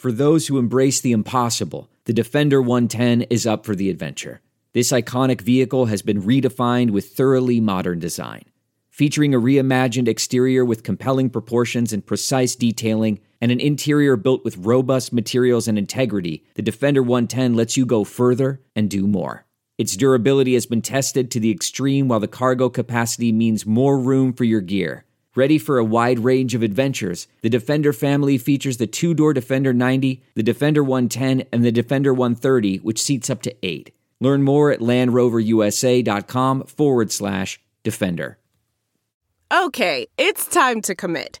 For those who embrace the impossible, the Defender 110 is up for the adventure. This iconic vehicle has been redefined with thoroughly modern design. Featuring a reimagined exterior with compelling proportions and precise detailing, and an interior built with robust materials and integrity, the Defender 110 lets you go further and do more. Its durability has been tested to the extreme, while the cargo capacity means more room for your gear. Ready for a wide range of adventures, the Defender family features the two door Defender 90, the Defender 110, and the Defender 130, which seats up to eight. Learn more at LandRoverUSA.com forward slash Defender. Okay, it's time to commit.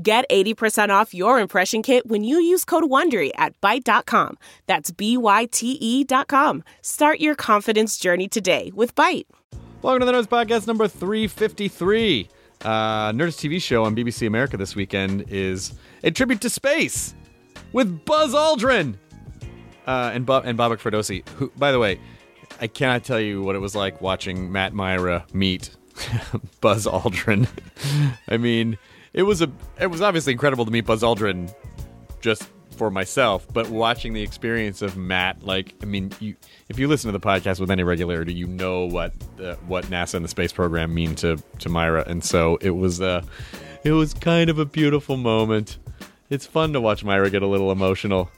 Get 80% off your impression kit when you use code WONDERY at Byte.com. That's B-Y-T-E dot com. Start your confidence journey today with Byte. Welcome to the Nerdist Podcast number 353. Uh, Nerdist TV show on BBC America this weekend is a tribute to space with Buzz Aldrin uh, and, Bob, and Bobak Ferdowsi, who, by the way, I cannot tell you what it was like watching Matt Mira meet Buzz Aldrin. I mean, it was a it was obviously incredible to meet Buzz Aldrin just for myself, but watching the experience of Matt, like, I mean, you if you listen to the podcast with any regularity, you know what uh, what NASA and the space program mean to to Mira, and so it was uh, it was kind of a beautiful moment. It's fun to watch Mira get a little emotional.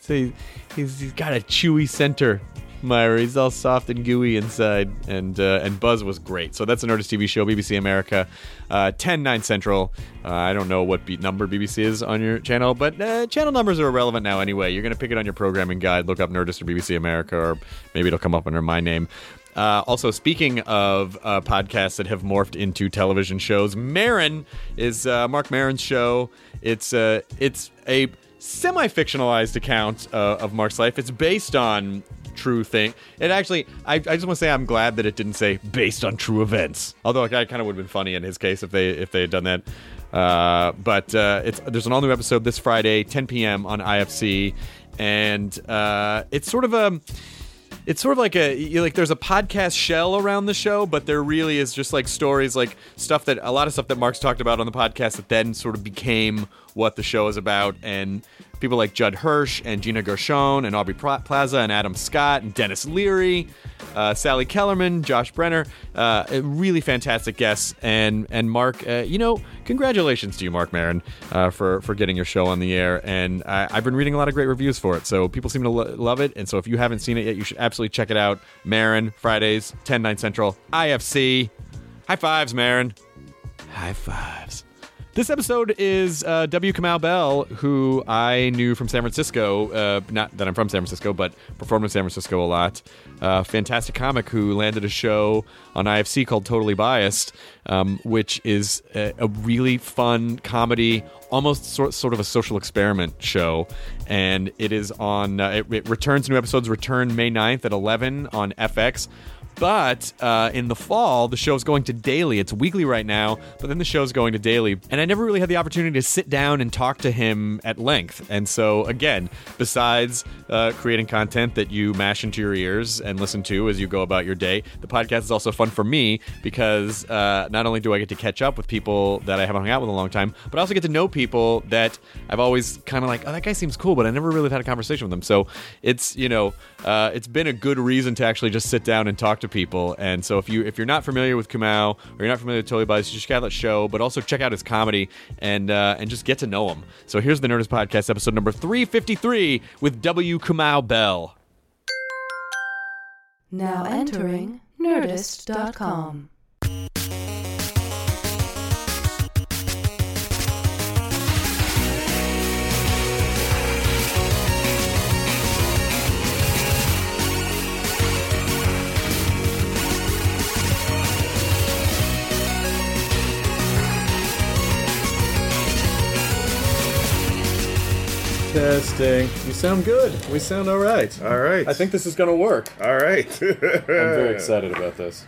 So he, he's, he's got a chewy center Mira. He's all soft and gooey inside, and uh, and Buzz was great. So that's a Nerdist TV show, BBC America, uh, 10 9 Central. Uh, I don't know what beat number BBC is on your channel, but uh, channel numbers are irrelevant now anyway. You're gonna pick it on your programming guide. Look up Nerdist or BBC America, or maybe it'll come up under my name. Uh, also, speaking of uh, podcasts that have morphed into television shows, Maron is uh, Marc Maron's show. It's uh, it's a semi-fictionalized account uh, of Marc's life. It's based on true thing. It actually, I, I just want to say I'm glad that it didn't say based on true events. Although I kind of would have been funny in his case if they if they had done that. Uh, but uh, it's there's an all new episode this Friday, 10 p.m. on IFC, and uh, it's sort of a it's sort of like a like there's a podcast shell around the show, but there really is just like stories, like stuff that a lot of stuff that Marc's talked about on the podcast that then sort of became what the show is about, and people like Judd Hirsch and Gina Gershon and Aubrey Plaza and Adam Scott and Denis Leary, uh, Sally Kellerman, Josh Brener, uh, really fantastic guests, and and Marc, uh, you know, congratulations to you, Marc Maron, uh, for for getting your show on the air, and I, I've been reading a lot of great reviews for it, so people seem to lo- love it, and so if you haven't seen it yet, you should absolutely check it out. Maron Fridays, 10 9 Central, IFC. High fives, Maron. High fives. This episode is uh, W. Kamau Bell, who I knew from San Francisco. Uh, not that I'm from San Francisco, but performed in San Francisco a lot. Uh, fantastic comic who landed a show on IFC called Totally Biased, um, which is a, a really fun comedy, almost sort, sort of a social experiment show. And it is on, uh, it, it returns, new episodes return May 9th at 11 on FX. But uh, in the fall, the show's going to daily. It's weekly right now, but then the show's going to daily. And I never really had the opportunity to sit down and talk to him at length. And so, again, besides uh, creating content that you mash into your ears and listen to as you go about your day, the podcast is also fun for me because uh, not only do I get to catch up with people that I haven't hung out with in a long time, but I also get to know people that I've always kind of like, oh, that guy seems cool, but I never really had a conversation with them. So it's, you know, uh, it's been a good reason to actually just sit down and talk to people. And so if you if you're not familiar with Kamau or you're not familiar with Totally Biased, you should check out that show, but also check out his comedy and uh, and just get to know him. So here's the Nerdist Podcast, episode number 353 with W. Kamau Bell. Now entering Nerdist.com. Testing. You sound good. We sound all right. All right. I think this is going to work. All right. I'm very excited about this.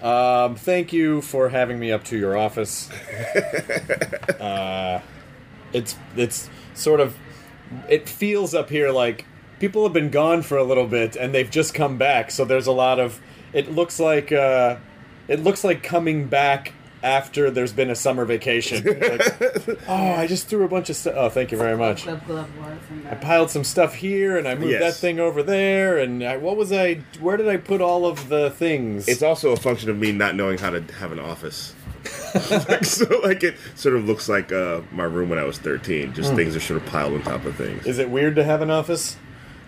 Um, thank you for having me up to your office. uh, it's it's sort of it feels up here like people have been gone for a little bit and they've just come back. So there's a lot of it looks like uh, it looks like coming back after there's been a summer vacation. Like, oh, I just threw a bunch of stuff. Oh, thank you very much. Glove, glove, war from I piled some stuff here, and I moved Yes. that thing over there, and I, what was I? Where did I put all of the things? It's also a function of me not knowing how to have an office. like, so, like, it sort of looks like uh, my room when I was 13. Just things are sort of piled on top of things. Is it weird to have an office?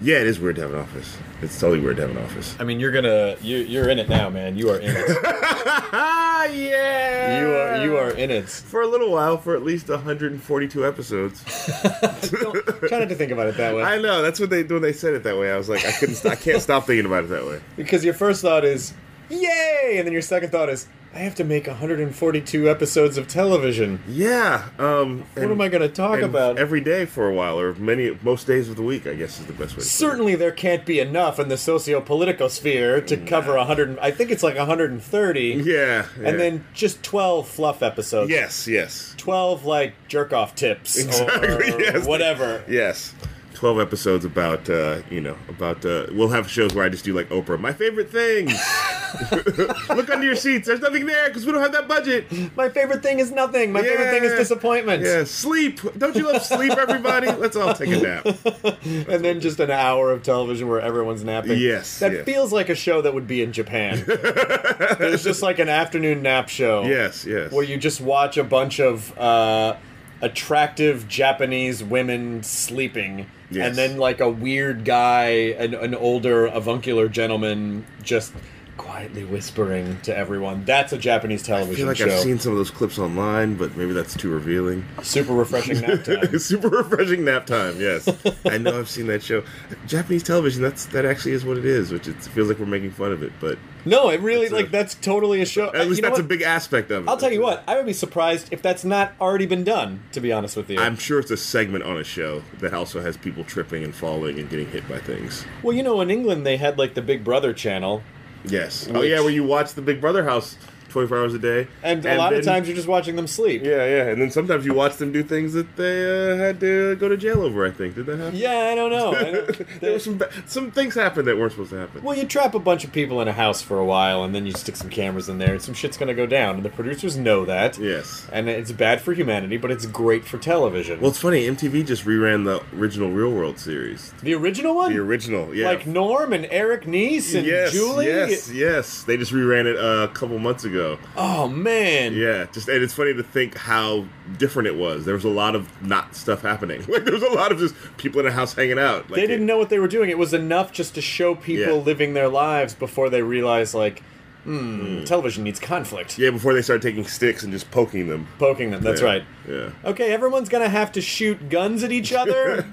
Yeah, it is weird to have an office. It's totally weird to have an office. I mean, you're gonna you you're in it now, man. You are in it. Ah, yeah! you are you are in it. For a little while, for at least 142 episodes. Try not to think about it that way, I know, that's what they when they said it that way. I was like, I couldn't, I can't stop thinking about it that way. because your first thought is, "Yay!" and then your second thought is, "I have to make 142 episodes of television. Yeah. Um, What am I gonna talk about?" Every day for a while, or many, most days of the week, I guess is the best way to. Certainly, there can't be enough in the socio-political sphere to cover 100. I think it's like 130. Yeah, yeah. And then just 12 fluff episodes. Yes, yes. 12 like jerk off tips Exactly, or yes. whatever. Yes. 12 episodes about, uh, you know, about, uh, we'll have shows where I just do like Oprah, my favorite things. Look under your seats. There's nothing there because we don't have that budget. My favorite thing is nothing. My favorite thing is disappointment. Yeah, sleep. Don't you love sleep, everybody? Let's all take a nap. And then just an hour of television where everyone's napping. Yes, That yes. feels like a show that would be in Japan. it's just like an afternoon nap show. Yes, yes. Where you just watch a bunch of uh, attractive Japanese women sleeping. Yes. And then like a weird guy, an, an older avuncular gentleman just quietly whispering to everyone. That's a Japanese television I feel like show. I've seen some of those clips online, but maybe that's too revealing. Super refreshing nap time. Super refreshing nap time. Yes, I know I've seen that show. Japanese television. That's that actually is what it is, which it feels like we're making fun of it, but No, it really It's a- like that's totally a show. at least that's a big aspect of it. I'll tell you what, I would be surprised if that's not already been done. To be honest with you, I'm sure it's a segment on a show that also has people tripping and falling and getting hit by things. well, you know, in England they had like the Big Brother channel, Yes. Oh yeah, where you watch the Big Brother house 24 hours a day, and, a lot of times you're just watching them sleep. Yeah, yeah, and then sometimes you watch them do things that they uh, had to go to jail over. I think did that happen? Yeah, I don't know. I don't- there were some some things happened that weren't supposed to happen. well, you trap a bunch of people in a house for a while, and then you stick some cameras in there, and some shit's gonna go down. And the producers know that. Yes. And it's bad for humanity, but it's great for television. Well, it's funny. MTV just reran the original Real World series. the original one, The original, yeah. like Norm and Eric Nies and yes, Julie. yes, yes. They just reran it uh, a couple months ago. Oh man. Yeah, just and it's funny to think how different it was. There was a lot of not stuff happening. Like there was a lot of just people in a house hanging out. Like, they didn't know what they were doing. It was enough just to show people Yeah. living their lives before they realized, like, hmm, television needs conflict. Yeah, before they start taking sticks and just poking them. Poking them. That's Yeah, right. Yeah. Okay, everyone's gonna have to shoot guns at each other.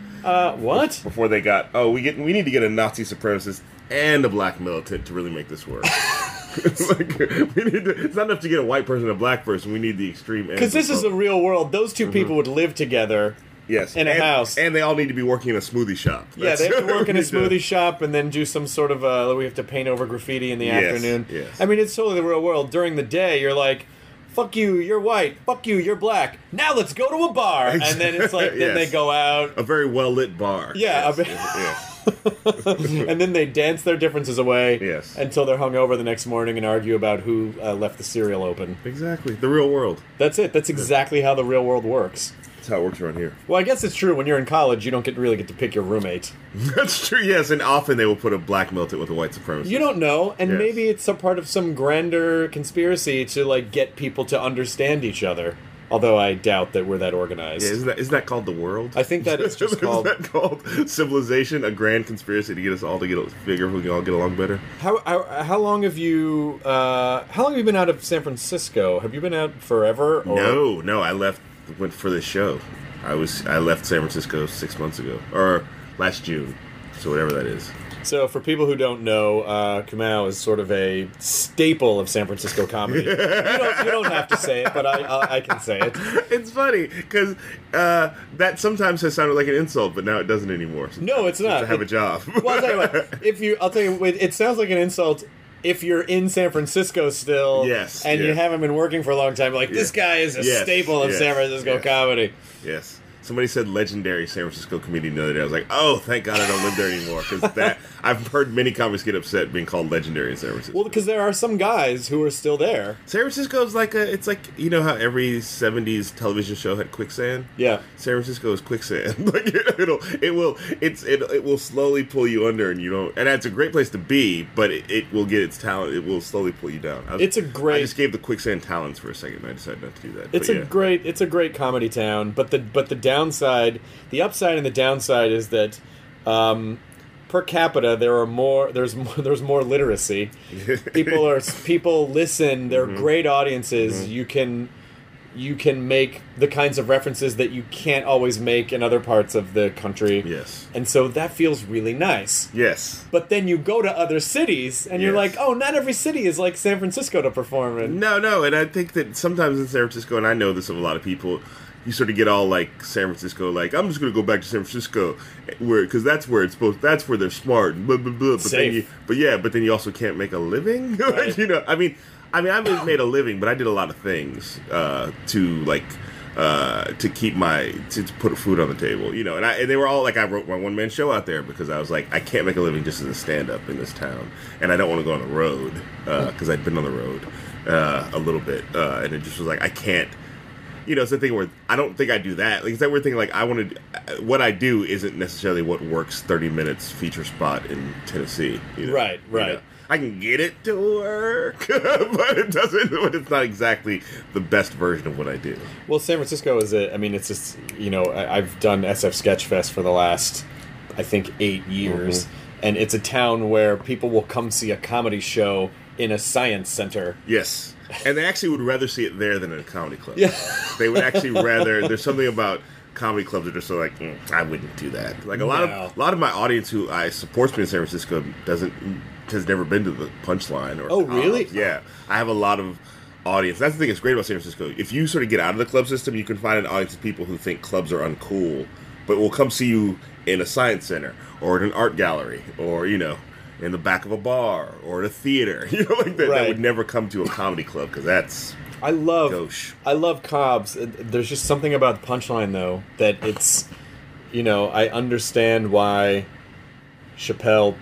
uh, what? Before they got, oh, we get we need to get a Nazi supremacist and a black militant to really make this work. it's like we need to, it's not enough to get a white person and a black person. We need the extreme. Because this is the real world. Those Mm-hmm. 2 people would live together. yes in a and, house. and they all need to be working in a smoothie shop. Yeah, they That's- have to work in a we need to- smoothie shop and then do some sort of uh we have to paint over graffiti in the Yes, afternoon. yes. I mean, it's totally the real world. During the day, you're like, "Fuck you, you're white. Fuck you, you're black. Now let's go to a bar." And then it's like, then Yes. they go out, A very well lit bar. Yeah, Yes, bit- yeah. and then they dance their differences away. Yes. Until they're hung over the next morning and argue about who uh, left the cereal open. Exactly. The real world. That's it. That's exactly how the real world works. That's how it works around here. Well, I guess it's true. When you're in college, you don't get really get to pick your roommate. That's true, yes, and often they will put a black militant with a white supremacist. You don't know, and Yes. maybe it's a part of some grander conspiracy to like get people to understand each other. Although I doubt that we're that organized. Yeah, isn't that, isn't that called the world? I think that it's just called. that called civilization, a grand conspiracy to get us all to get figure we can all get along better. How, how how long have you uh, how long have you been out of San Francisco? Have you been out forever? Or? No, no, I left went for this show. I was I left San Francisco six months ago, or last June, so whatever that is. So, for people who don't know, uh, is sort of a staple of San Francisco comedy. you, don't, you don't have to say it, but I, I, I can say it. It's funny because uh, that sometimes has sounded like an insult, but now it doesn't anymore. No, it's not. To have a job. Well, I'll tell you what. If you, I'll tell you, what, it sounds like an insult if you're in San Francisco still. Yes, And you haven't been working for a long time. Like this guy is a Yes, staple of yes, San Francisco yes. comedy. Yes. Somebody said legendary San Francisco comedian the other day. I was like, oh, thank God I don't live there anymore. Because that I've heard many comics get upset being called legendary in San Francisco. Well, because there are some guys who are still there. San Francisco's like a. It's like you know how every '70s television show had quicksand. Yeah. San Francisco is quicksand. like it'll, it will, it's, it, it will slowly pull you under, and you don't. And that's a great place to be, but it, it will get its talent. It will slowly pull you down. Was- It's a great- I just gave the quicksand talents for a second. and I decided not to do that. It's but a yeah. great it's a great comedy town, but the but the downside, the upside and the downside is that um, per capita there are more there's more there's more literacy. people are people listen, they're Mm-hmm. great audiences. You can you can make the kinds of references that you can't always make in other parts of the country. Yes. And so that feels really nice. Yes. But then you go to other cities and you're like, "Oh, not every city is like San Francisco to perform in." No, no, and I think that sometimes in San Francisco, and I know this of a lot of people, you sort of get all like San Francisco, like I'm just going to go back to San Francisco, where because that's where it's supposed, that's where they're smart, blah blah blah. But then Safe. you, but yeah, but then you also can't make a living, Right. you know. I mean, I mean, I made a living, but I did a lot of things uh, to like. Uh, to keep my to, to put food on the table, you know, and I and they were all like I wrote my one man show out there because I was like I can't make a living just as a stand up in this town, and I don't want to go on the road because I'd been on the road uh, a little bit, uh, and it just was like I can't. You know, it's the thing where I don't think I do that. Like it's that weird thing. Like I want to, what I do isn't necessarily what works. Thirty minutes feature spot in Tennessee. You know? Right, You right. know? I can get it to work, but it doesn't. But it's not exactly the best version of what I do. Well, San Francisco is a. I mean, it's just you know I, I've done SF Sketchfest for the last, I think, eight years, mm-hmm. and it's a town where people will come see a comedy show in a science center. Yes, and they actually would rather see it there than in a comedy club. Yeah. they would actually rather. There's something about comedy clubs that are so like "Mm, I wouldn't do that. Like a lot No. of a lot of my audience who I supports me in San Francisco doesn't has never been to the Punchline or Oh, really? Yeah, I have a lot of audience. That's the thing that's great about San Francisco. If you sort of get out of the club system, you can find an audience of people who think clubs are uncool, but will come see you in a science center or in an art gallery or you know. In the back of a bar or at a theater, you know, like that, that would never come to a comedy club because that's I love. Gauche. I love Cobb's. There's just something about the punchline though that it's, you know, I understand why Chappelle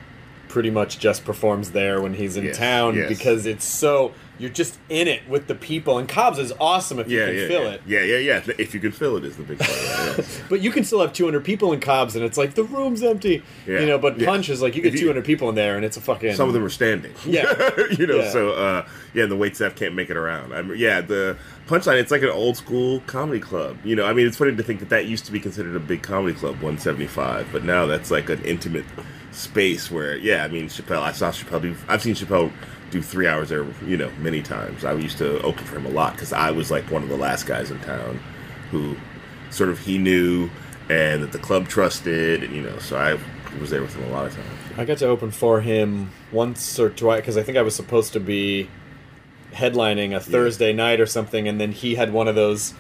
pretty much just performs there when he's in Yes, town yes. because it's so you're just in it with the people and Cobb's is awesome if yeah, you can yeah, fill yeah. it. Yeah, yeah, yeah. If you can fill it, is the big part. of it, yeah. But you can still have 200 people in Cobb's and it's like the room's empty. Yeah, You know, but. Punch is like you get you- 200 people in there and it's a fucking Some of them are standing. Yeah. you know. Yeah. So uh, yeah, the wait staff can't make it around. I mean, yeah, the punchline. It's like an old school comedy club. You know, I mean, it's funny to think that that used to be considered a big comedy club, 175, but now that's like an intimate space where, yeah, I mean, Chappelle. I saw Chappelle. I've seen Chappelle do three hours there. You know, many times. I used to open for him a lot because I was like one of the last guys in town who sort of he knew and that the club trusted, and you know, so I was there with him a lot of times. I got to open for him once or twice because I think I was supposed to be headlining a Thursday night or something, and then he had one of those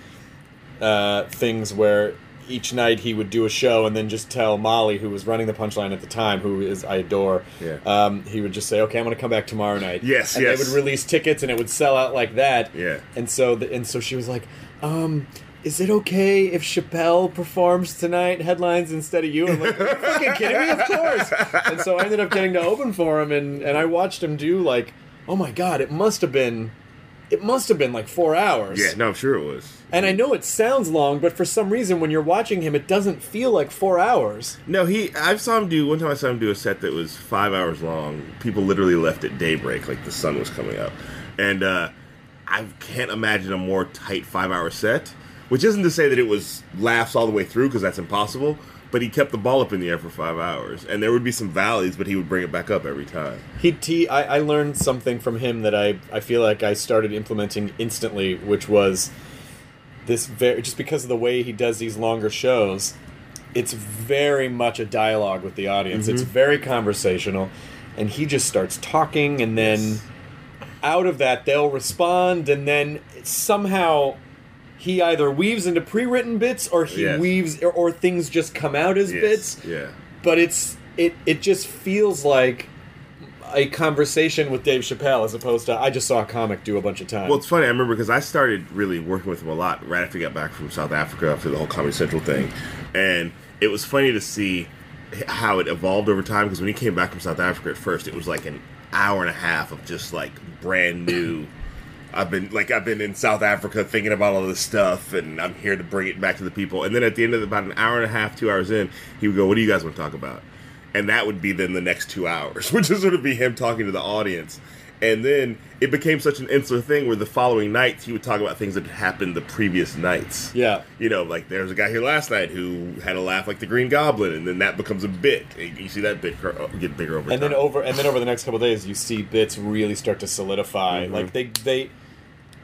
uh, things where each night he would do a show and then just tell Molly, who was running the punchline at the time, who is I adore. Yeah. Um, he would just say, "Okay, I'm going to come back tomorrow night." Yes, and yes. they would release tickets, and it would sell out like that. Yeah. And so, the, and so she was like, um. Is it okay if Chappelle performs tonight, headlines instead of you? I'm like, are you fucking kidding me? Of course. And so I ended up getting to open for him, and, and I watched him do like, oh my god, it must have been, it must have been like four hours. Yeah, no, I'm sure it was. And I know it sounds long, but for some reason, when you're watching him, it doesn't feel like four hours. No, he. I saw him do one time. I saw him do a set that was five hours long. People literally left at daybreak, like the sun was coming up, and uh, I can't imagine a more tight five-hour set. Which isn't to say that it was laughs all the way through, because that's impossible. But he kept the ball up in the air for five hours, and there would be some valleys, but he would bring it back up every time. He, he I, I learned something from him that I, I feel like I started implementing instantly, which was this very just because of the way he does these longer shows. it's very much a dialogue with the audience. Mm-hmm. It's very conversational, and he just starts talking, and then out of that they'll respond, and then somehow he either weaves into pre-written bits or he Yes. weaves or, or things just come out as Yes, bits Yeah. but it's it it just feels like a conversation with Dave Chappelle as opposed to I just saw a comic do a bunch of times. Well, it's funny. I remember because I started really working with him a lot right after he got back from South Africa after the whole Comedy Central thing, and it was funny to see how it evolved over time. Because when he came back from South Africa at first, it was like an hour and a half of just like brand new. I've been like I've been in South Africa thinking about all this stuff, and I'm here to bring it back to the people. And then at the end of about an hour and a half, two hours in, he would go, "What do you guys want to talk about?" And that would be then the next two hours, which is sort of be him talking to the audience. And then it became such an insular thing where the following nights he would talk about things that had happened the previous nights. yeah. You know, like there was a guy here last night who had a laugh like the Green Goblin, and then that becomes a bit. You see that bit get bigger over And time. then over and then over the next couple of days you see bits really start to solidify. Mm-hmm. Like they they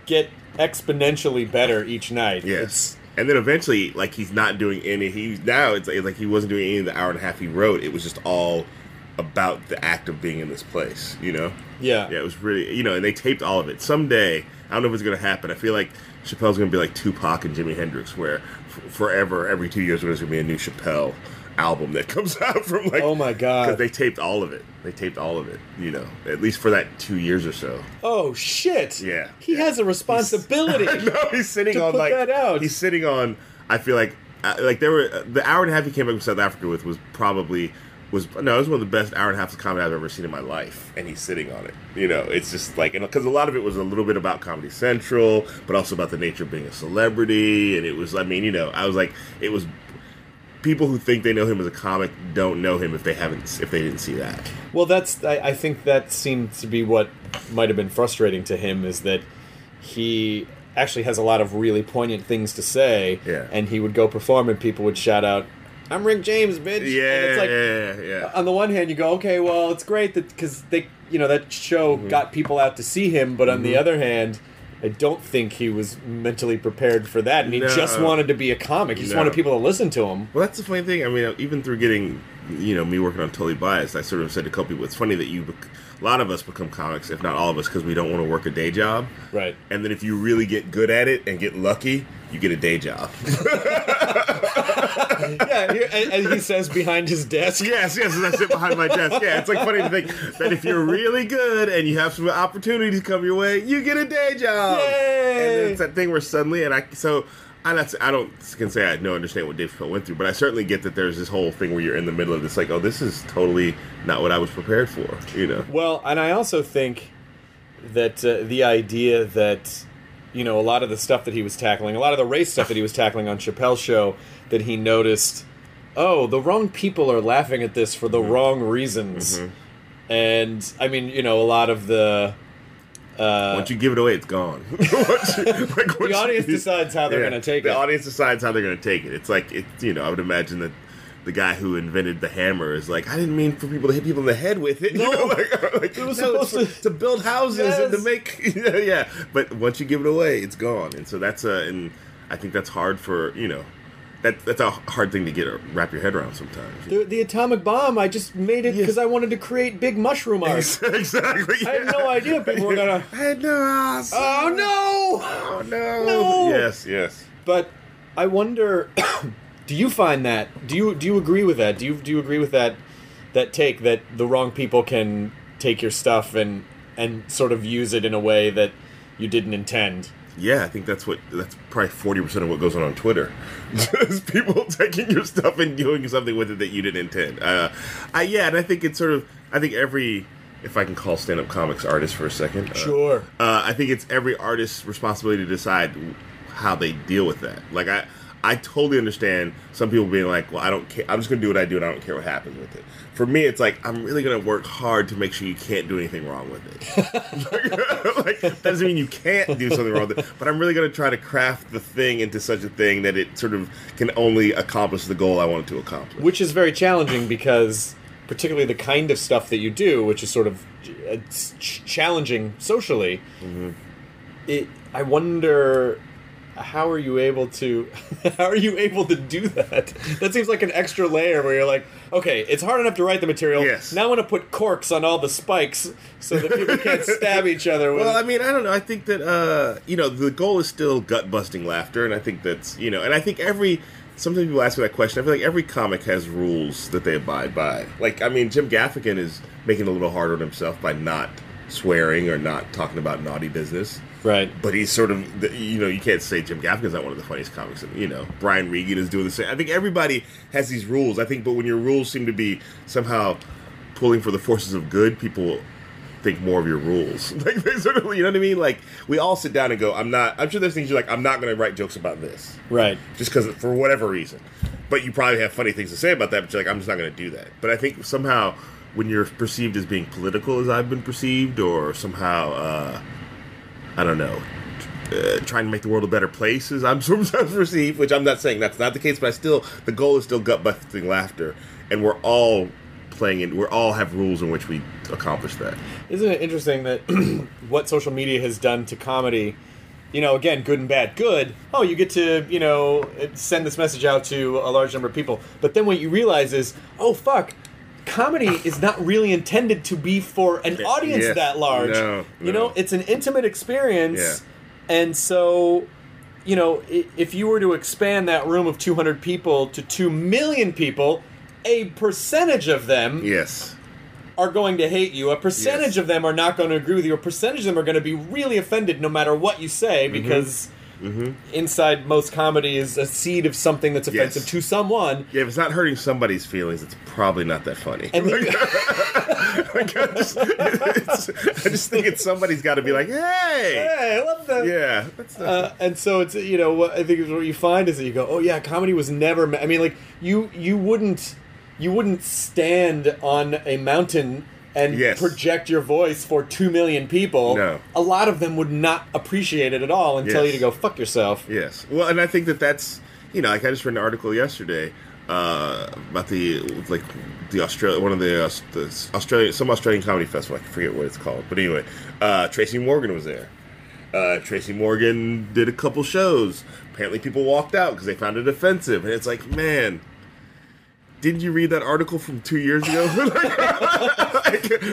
get exponentially better each night. Yes. And then eventually, like he's not doing any. He now it's like, like he wasn't doing any of the hour and a half he wrote. It was just all about the act of being in this place. You know. Yeah. Yeah, it was really you know, and they taped all of it. Someday, I don't know if it's gonna happen. I feel like Chappelle's gonna be like Tupac and Jimi Hendrix, where f- forever, every two years, there's gonna be a new Chappelle album that comes out from like. Oh my God. Because they taped all of it. They taped all of it. You know, at least for that two years or so. Oh shit. Yeah. He Yeah. has a responsibility. no, he's sitting on like that out. he's sitting on. I feel like uh, like there were the hour and a half he came back from South Africa with was probably was no, it was one of the best hour and a half of comedy I've ever seen in my life, and he's sitting on it. You know, it's just like because a lot of it was a little bit about Comedy Central, but also about the nature of being a celebrity, and it was. I mean, you know, I was like, it was. People who think they know him as a comic don't know him if they haven't if they didn't see that. Well, that's I, I think that seemed to be what might have been frustrating to him is that he actually has a lot of really poignant things to say, Yeah. and he would go perform and people would shout out, "I'm Rick James, bitch!" Yeah, and it's like, yeah, yeah. on the one hand, you go, "Okay, well, it's great that because they, you know, that show Mm-hmm. got people out to see him," but on the other hand. I don't think he was mentally prepared for that, and he No. just wanted to be a comic. He just No. wanted people to listen to him. Well, that's the funny thing. I mean, even through getting, you know, me working on Totally Biased, I sort of said to a couple people, it's funny that you, bec- a lot of us become comics, if not all of us, because we don't want to work a day job. Right. And then if you really get good at it and get lucky, you get a day job. yeah, and, and he says behind his desk. yes, yes, I sit behind my desk. Yeah, it's like funny to think that if you're really good and you have some opportunities come your way, you get a day job. Yay! And it's that thing where suddenly, and I so. I not, I don't can say I don't understand what Dave Chappelle went through, but I certainly get that there's this whole thing where you're in the middle of this, like, oh, this is totally not what I was prepared for, you know? Well, and I also think that uh, the idea that you know a lot of the stuff that he was tackling, a lot of the race stuff that he was tackling on Chappelle's show, that he noticed, oh, the wrong people are laughing at this for the mm-hmm. wrong reasons, mm-hmm. and I mean, you know, a lot of the uh, Once you give it away, it's gone. You- like, the you- audience decides how they're Yeah, going to take the it. The audience decides how they're going to take it. It's like it's you know I would imagine that the guy who invented the hammer is like I didn't mean for people to hit people in the head with it. No. you know, like, like, It was no, supposed to- to build houses and to Yes. make yeah, yeah. But once you give it away, it's gone, and so that's a and I think that's hard for you know that that's a hard thing to get wrap your head around sometimes. the, the atomic bomb, I just made it because I wanted to create big mushroom art. exactly. I had no idea people were gonna. I had no. Oh, Oh no! Oh no! No. Yes, yes. But I wonder, do you find that? Do you do you agree with that? Do you do you agree with that that take that the wrong people can take your stuff and and sort of use it in a way that you didn't intend? Yeah, I think that's what that's probably forty percent of what goes on on Twitter. is people taking your stuff and doing something with it that you didn't intend. Uh, I yeah, and I think it's sort of I think every if I can call stand up comics artists for a second. uh, Sure. uh, I think it's every artist's responsibility to decide how they deal with that. Like I, I totally understand some people being like, "Well, I don't care. I'm just going to do what I do, and I don't care what happens with it." For me, it's like I'm really going to work hard to make sure you can't do anything wrong with it. like that doesn't mean you can't do something wrong with it, but I'm really going to try to craft the thing into such a thing that it sort of can only accomplish the goal I want it to accomplish. Which is very challenging because, particularly the kind of stuff that you do, which is sort of uh, ch- challenging socially. It, I wonder. How are you able to how are you able to do that? That seems like an extra layer where you're like, okay, it's hard enough to write the material. Yes. Now I want to put corks on all the spikes so that people can't stab each other. Well, I mean, I don't know. I think that uh, you know the goal is still gut busting laughter, and I think that's you know, and I think every sometimes people ask me that question. I feel like every comic has rules that they abide by. Like, I mean, Jim Gaffigan is making it a little harder on himself by not swearing or not talking about naughty business. right. But he's sort of, you know, you can't say Jim Gaffigan's not one of the funniest comics. And, you know, Brian Regan is doing the same. I think everybody has these rules. I think, but when your rules seem to be somehow pulling for the forces of good, people think more of your rules. Like, they sort of, you know what I mean? Like, we all sit down and go, I'm not, I'm sure there's things you're like, I'm not going to write jokes about this. Right. Just because, for whatever reason. But you probably have funny things to say about that, but you're like, I'm just not going to do that. But I think somehow, when you're perceived as being political, as I've been perceived, or somehow, uh, I don't know, uh, trying to make the world a better place as I'm sometimes perceived, which I'm not saying that's not the case, but I still the goal is still gut busting laughter, and we're all playing it. We're all have rules in which we accomplish that. Isn't it interesting that what social media has done to comedy? You know, again, good and bad. Good. Oh, you get to you know send this message out to a large number of people. But then what you realize is, oh fuck, comedy is not really intended to be for an audience Yes. that large. No, You know, it's an intimate experience, Yeah. and so. You know, if you were to expand that room of 200 people to 2 million people, a percentage of them Yes. are going to hate you. A percentage Yes. of them are not going to agree with you. A percentage of them are going to be really offended no matter what you say Mm-hmm. Because inside most comedy is a seed of something that's offensive Yes. to someone. Yeah, if it's not hurting somebody's feelings, it's probably not that funny. And Like, I, just, I just think it's somebody's got to be like, hey, hey, what the? yeah, that's not, Uh, and so it's you know what I think is what you find is that you go oh yeah comedy was never. I mean like you you wouldn't you wouldn't stand on a mountain and Yes. project your voice for two million people. No. a lot of them would not appreciate it at all and tell you to go fuck yourself. Yes. Well, and I think that that's you know, like I just read an article yesterday uh, about the like the Australia one of the, uh, the Australian some Australian comedy festival. I forget what it's called, but anyway, uh, Tracy Morgan was there. Uh, Tracy Morgan did a couple shows. Apparently, people walked out because they found it offensive, and it's like, man. Didn't you read that article from two years ago?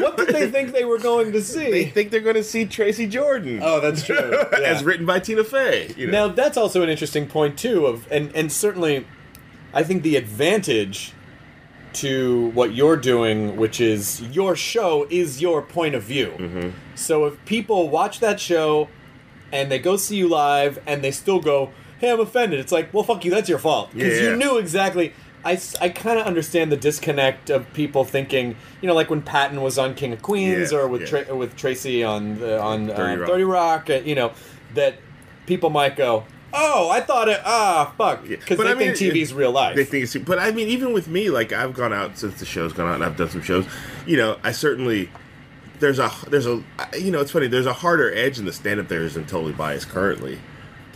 What did they think they were going to see? they think they're going to see Tracy Jordan Oh, that's true. Yeah. as written by Tina Fey. You know? Now that's also an interesting point too. Of and and certainly, I think the advantage to what you're doing, which is your show, is your point of view. Mm-hmm. So if people watch that show and they go see you live and they still go, "Hey, I'm offended," it's like, well, fuck you. That's your fault because Yeah. you knew exactly. I, I kind of understand the disconnect of people thinking, you know, like when Patton was on King of Queens Yeah, or with yeah. Tra- with Tracy on the, on 30 uh, Rock. 30 Rock, uh, you know, that people might go, "Oh, I thought it ah fuck," because they I mean, think TV's real life. They think it's, but I mean, even with me, like I've gone out since the show's gone out, and I've done some shows. You know, I certainly there's a there's a you know it's funny. There's a harder edge in the stand up there isn't totally biased currently.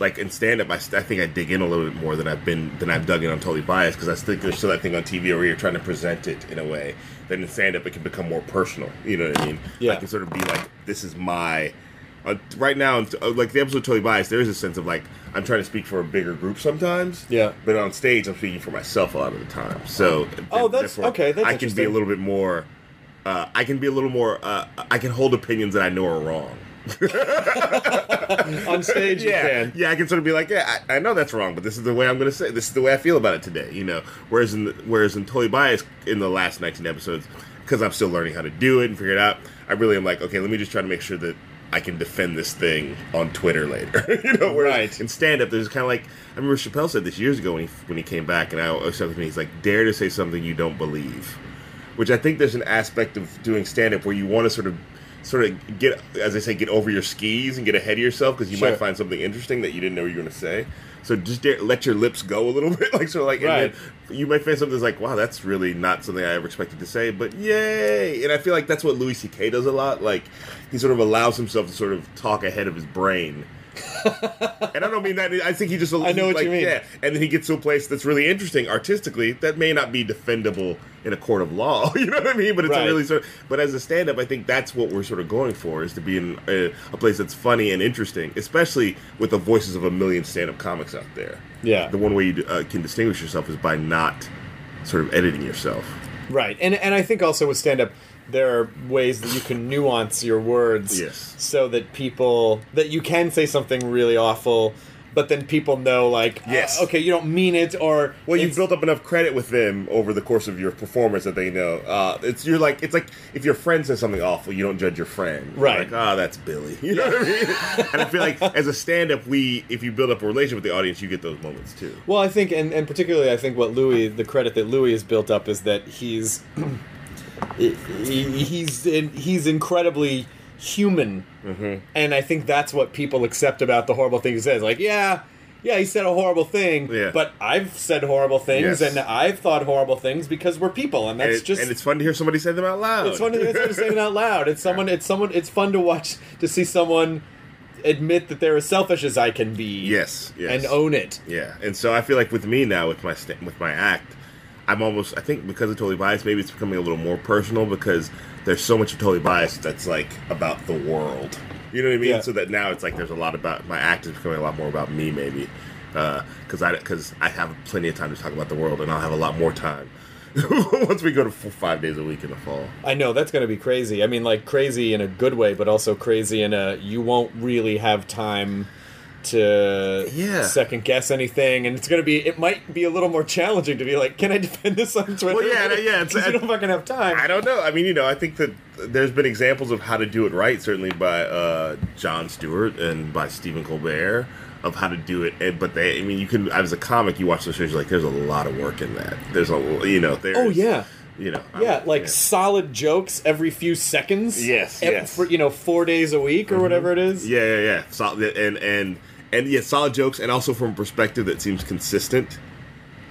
Like in stand up, I, I think I dig in a little bit more than I've been than I've dug in on totally biased because I think there's still that thing on TV where you're trying to present it in a way. Then in stand up, it can become more personal. You know what I mean? Yeah. I can sort of be like, this is my. Uh, right now, uh, like the episode totally biased, there is a sense of like I'm trying to speak for a bigger group sometimes. Yeah. But on stage, I'm speaking for myself a lot of the time. So, Oh, that's- okay, that's I can be a little bit more. Uh, I can be a little more. Uh, I can hold opinions that I know are wrong. on stage, Yeah, yeah. I can sort of be like, yeah, I, I know that's wrong, but this is the way I'm going to say. It. This is the way I feel about it today. You know. Whereas in the, whereas in Totally Biased in the last 19 episodes, because I'm still learning how to do it and figure it out, I really am like, okay, let me just try to make sure that I can defend this thing on Twitter later. you know, whereas Right. in stand up, there's kind of like I remember Chappelle said this years ago when he when he came back, and I was said to me, he's like, dare to say something you don't believe, which I think there's an aspect of doing stand up where you want to sort of sort of get, as I say, get over your skis and get ahead of yourself because you Sure. might find something interesting that you didn't know you were going to say. So just dare, let your lips go a little bit, like sort of like, and Right. then you might find something that's like, wow, that's really not something I ever expected to say, but yay! And I feel like that's what Louis C.K. does a lot. Like he sort of allows himself to sort of talk ahead of his brain and I don't mean that. I think he just. I know what like, you mean. Yeah, and then he gets to a place that's really interesting artistically that may not be defendable in a court of law. You know what I mean? But it's Right. a really sort. Of, but as a stand-up, I think that's what we're sort of going for is to be in a, a place that's funny and interesting, especially with the voices of a million stand-up comics out there. Yeah. The one way you uh, can distinguish yourself is by not sort of editing yourself. Right, and and I think also with stand up, there are ways that you can nuance your words, Yes. so that people that you can say something really awful, but then people know like, Yes. uh, okay, you don't mean it, or Well, you've built up enough credit with them over the course of your performance that they know. Uh, it's you're like it's like if your friend says something awful, you don't judge your friend. You're Right. Like, oh, that's Billy. You know what I mean? and I feel like as a stand-up, we if you build up a relationship with the audience, you get those moments too. Well, I think, and, and particularly, I think what Louis, the credit that Louis has built up is that he's he, he's in, he's incredibly human, Mm-hmm. and I think that's what people accept about the horrible thing he says. Like, yeah, yeah, he said a horrible thing, Yeah. but I've said horrible things, Yes. and I've thought horrible things because we're people, and And, that's it- just and it's fun to hear somebody say them out loud. it's fun to, fun to say it out loud. It's someone. It's someone. It's fun to watch to see someone admit that they're as selfish as I can be. Yes, yes. and own it. Yeah, and so I feel like with me now with my sta with my act, I'm almost I think because of totally biased, maybe it's becoming a little more personal because there's so much of totally biased that's like about the world. You know what I mean? Yeah. So that now it's like there's a lot about my act is becoming a lot more about me maybe uh, because I because I have plenty of time to talk about the world and I'll have a lot more time once we go to f- five days a week in the fall. I know that's going to be crazy. I mean, like crazy in a good way, but also crazy in a you won't really have time to Yeah. second guess anything, and it's going to be. It might be a little more challenging to be like, can I defend this on Twitter? Well, yeah, yeah, it's- 'Cause you don't fucking have time. I don't know. I mean, you know, I think that there's been examples of how to do it right, certainly by uh, Jon Stewart and by Stephen Colbert of how to do it. And, but they, I mean, you can as a comic, you watch those shows, you're like, there's a lot of work in that. There's a, you know, there's, Oh, yeah. you know, Yeah, I'm- like solid jokes every few seconds. Yes, ev- yes. For, you know, four days a week or whatever it is. yeah, yeah, yeah, So, and and and yeah, solid jokes, and also from a perspective that seems consistent.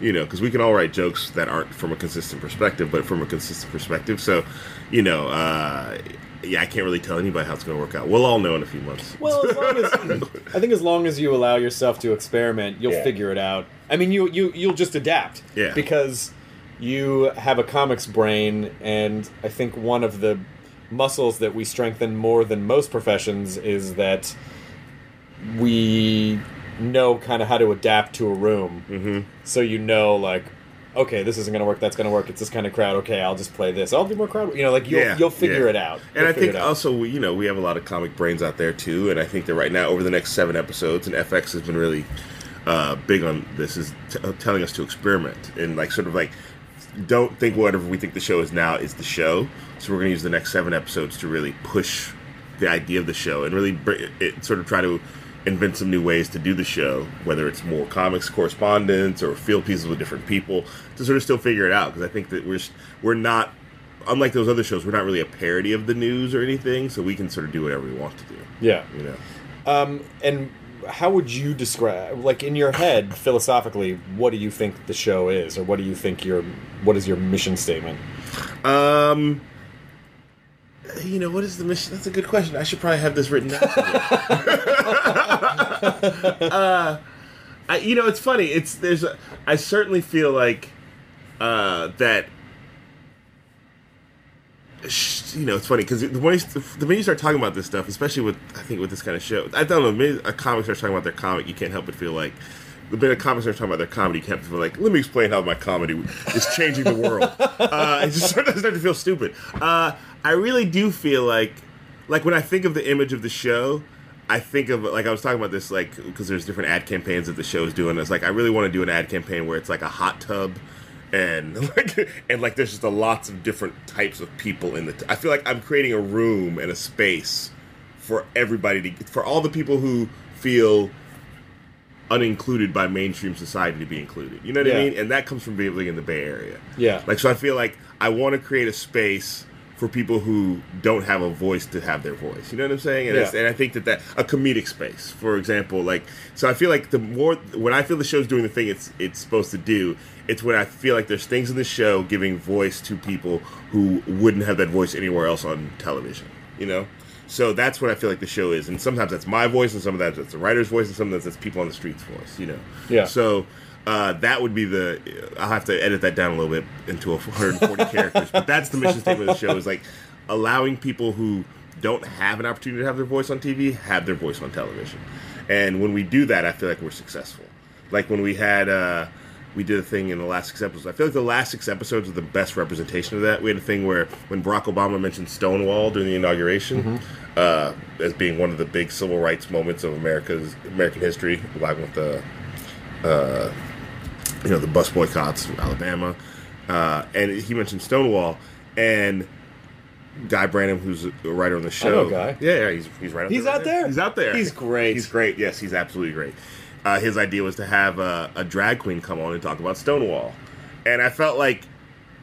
You know, because we can all write jokes that aren't from a consistent perspective, but from a consistent perspective. So, you know, uh, yeah, I can't really tell anybody how it's going to work out. We'll all know in a few months. Well, as long as I think as long as you allow yourself to experiment, you'll Yeah. figure it out. I mean, you you you'll just adapt. Yeah. Because you have a comics brain, and I think one of the muscles that we strengthen more than most professions is that we know kind of how to adapt to a room. Mm-hmm. So you know, like. Okay, this isn't going to work. That's going to work. It's this kind of crowd. Okay, I'll just play this. I'll do more crowd. You know, like you'll you'll figure yeah. it out. And You'll I think also, you know, we have a lot of comic brains out there too. And I think that right now, over the next seven episodes, and FX has been really uh, big on this, is t- uh, telling us to experiment and like sort of like don't think whatever we think the show is now is the show. So we're going to use the next seven episodes to really push the idea of the show and really br- it, sort of try to invent some new ways to do the show, whether it's more comics correspondence or field pieces with different people to sort of still figure it out. Because I think that we're we're not unlike those other shows, we're not really a parody of the news or anything, so we can sort of do whatever we want to do. yeah. You know. Um, and how would you describe, like in your head, philosophically, what do you think the show is, or what do you think your, what is your mission statement? Um, you know, what is the mission? That's a good question. I should probably have this written down. uh, I, you know, it's funny. It's there's. A, I certainly feel like uh, that. You know, it's funny because the you, the minute you start talking about this stuff, especially with I think with this kind of show, I don't know. the minute A comic starts talking about their comic, you can't help but feel like the minute comics start talking about their comedy, you can't help but feel like, let me explain how my comedy is changing the world. uh, it just starts start to feel stupid. Uh, I really do feel like, like when I think of the image of the show, I think of like I was talking about this like because there's different ad campaigns that the show is doing. It's like I really want to do an ad campaign where it's like a hot tub, and like and like there's just a lots of different types of people in the. T- I feel like I'm creating a room and a space for everybody to for all the people who feel unincluded by mainstream society to be included. You know what Yeah. I mean? And that comes from being in the Bay Area. Yeah. Like so I feel like I want to create a space for people who don't have a voice to have their voice. You know what I'm saying? And, Yeah. and I think that that a comedic space, for example, like so I feel like the more when I feel the show's doing the thing it's it's supposed to do, it's when I feel like there's things in the show giving voice to people who wouldn't have that voice anywhere else on television. You know? So that's what I feel like the show is, and sometimes that's my voice, and sometimes that's the writer's voice, and sometimes that's people on the streets' voice. You know. Yeah. So. Uh, that would be the. I'll have to edit that down a little bit into a 140 characters, but that's the mission statement of the show: is like allowing people who don't have an opportunity to have their voice on TV have their voice on television. And when we do that, I feel like we're successful. Like when we had, uh, we did a thing in the last six episodes. I feel like the last six episodes are the best representation of that. We had a thing where when Barack Obama mentioned Stonewall during the inauguration uh, as being one of the big civil rights moments of America's American history, along with the, uh, you know, the bus boycotts of Alabama, uh, and he mentioned Stonewall and. Guy Branum, who's a writer on the show. Guy. Yeah, yeah, he's he's right. He's there, out right there? He's out there. He's great. He's great. Yes, he's absolutely great. Uh, his idea was to have a, a drag queen come on and talk about Stonewall, and I felt like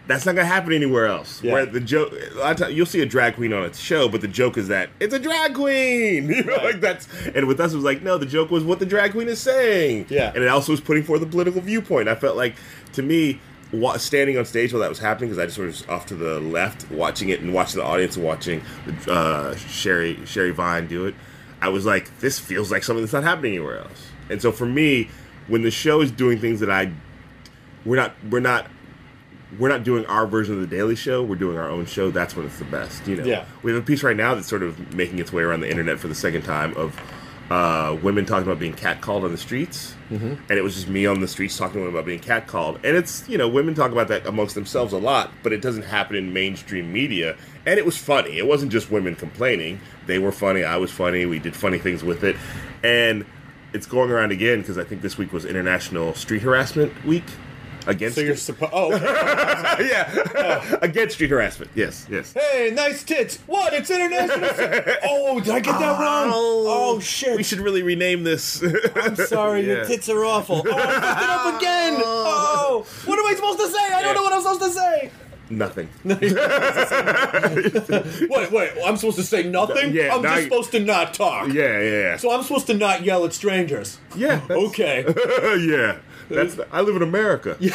that's not gonna happen anywhere else. Yeah. Where the joke, a lot of times you'll see a drag queen on a show, but the joke is that it's a drag queen. You know, like that's. And with us, it was like, no, the joke was what the drag queen is saying. Yeah. and it also was putting forth a political viewpoint. I felt like, to me. Wa- standing on stage while that was happening because I just was off to the left watching it and watching the audience watching uh, Sherry Sherry Vine do it. I was like, this feels like something that's not happening anywhere else. And so for me, when the show is doing things that I we're not we're not we're not doing our version of the Daily Show. We're doing our own show. That's when it's the best. You know, Yeah. we have a piece right now that's sort of making its way around the internet for the second time of uh, women talking about being catcalled on the streets, mm-hmm. and it was just me on the streets talking to women about being catcalled. And it's you know women talk about that amongst themselves a lot, but it doesn't happen in mainstream media. And it was funny. It wasn't just women complaining. They were funny. I was funny. We did funny things with it, and it's going around again because I think this week was International Street Harassment Week. Against So you're supposed. Oh, okay. yeah, oh. against street harassment. Yes, yes. hey, nice tits. What? It's international. oh, did I get that wrong? Oh. oh shit. We should really rename this. I'm sorry, your tits are awful. Oh, I fucked it up again. Oh. oh, what am I supposed to say? I don't know what I'm supposed to say. Nothing. Wait, wait. I'm supposed to say nothing. Yeah, I'm just you- supposed to not talk. Yeah, yeah, yeah. So I'm supposed to not yell at strangers. yeah. Okay, yeah. That's. I live in America. Yeah,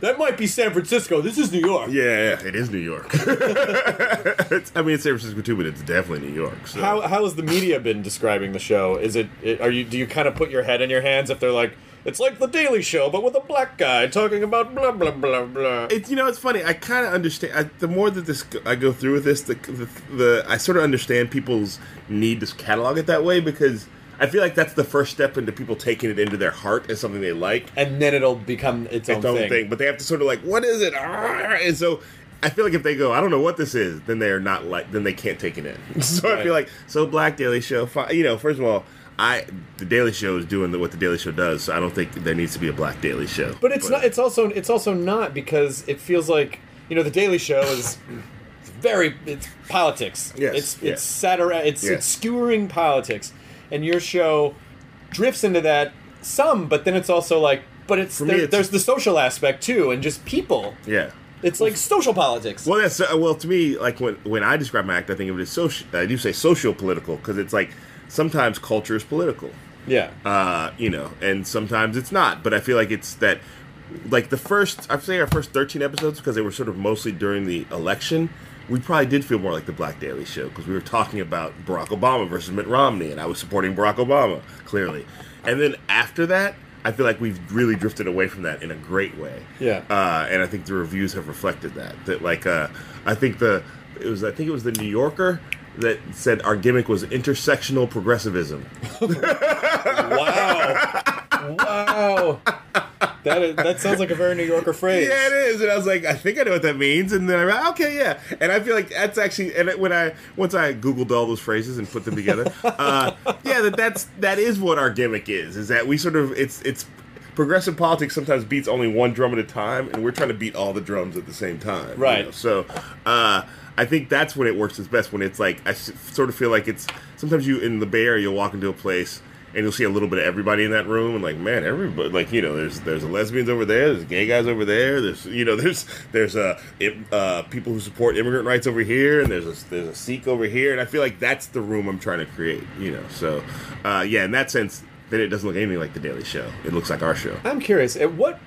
that might be San Francisco. This is New York. yeah. It is New York. it's, I mean, it's San Francisco too, but it's definitely New York. So. How how has the media been describing the show? Is it, it are you do you kind of put your head in your hands if they're like it's like the Daily Show but with a black guy talking about blah blah blah blah. It's you know it's funny. I kind of understand. I, the more that this I go through with this, the, the the I sort of understand people's need to catalog it that way because I feel like that's the first step into people taking it into their heart as something they like. and then it'll become its own, its own thing. thing. But they have to sort of like, what is it? Ah! And so I feel like if they go, I don't know what this is, then they're not like, then they can't take it in. So I feel like, so Black Daily Show, you know, first of all, I the Daily Show is doing the, what the Daily Show does, so I don't think there needs to be a Black Daily Show. But it's not. It's also. It's also not because it feels like you know the Daily Show is very. It's politics. Yes, It's yeah. it's satire. It's Yeah. it's skewering politics, and your show drifts into that some. But then it's also like. But it's, there, it's- there's the social aspect too, and just people. yeah. It's like social politics. Well, that's uh, well to me. Like when when I describe my act, I think of it as social. I do say social political because it's like sometimes culture is political. Yeah. uh, you know, and sometimes it's not. But I feel like it's that, like the first, I'd say our first 13 episodes, because they were sort of mostly during the election, we probably did feel more like the Black Daily Show because we were talking about Barack Obama versus Mitt Romney, and I was supporting Barack Obama, clearly. And then after that, I feel like we've really drifted away from that in a great way. Yeah. Uh, and I think the reviews have reflected that. That like, uh, I think the it was I think it was the New Yorker that said our gimmick was intersectional progressivism. wow. wow. That is, that sounds like a very New Yorker phrase. Yeah, it is. And I was like, I think I know what that means. And then I went, okay, yeah. And I feel like that's actually, and when I once I googled all those phrases and put them together, uh, yeah, that that's that is what our gimmick is. Is that we sort of it's it's progressive politics sometimes beats only one drum at a time, and we're trying to beat all the drums at the same time. you Right. know? So. uh I think that's when it works its best. When it's like I sort of feel like it's sometimes you in the Bay Area you'll walk into a place and you'll see a little bit of everybody in that room and like man everybody like you know there's there's lesbians over there there's gay guys over there there's you know there's there's uh, uh people who support immigrant rights over here and there's a there's a Sikh over here and I feel like that's the room I'm trying to create you know so uh yeah in that sense then it doesn't look anything like the Daily Show it looks like our show I'm curious. At what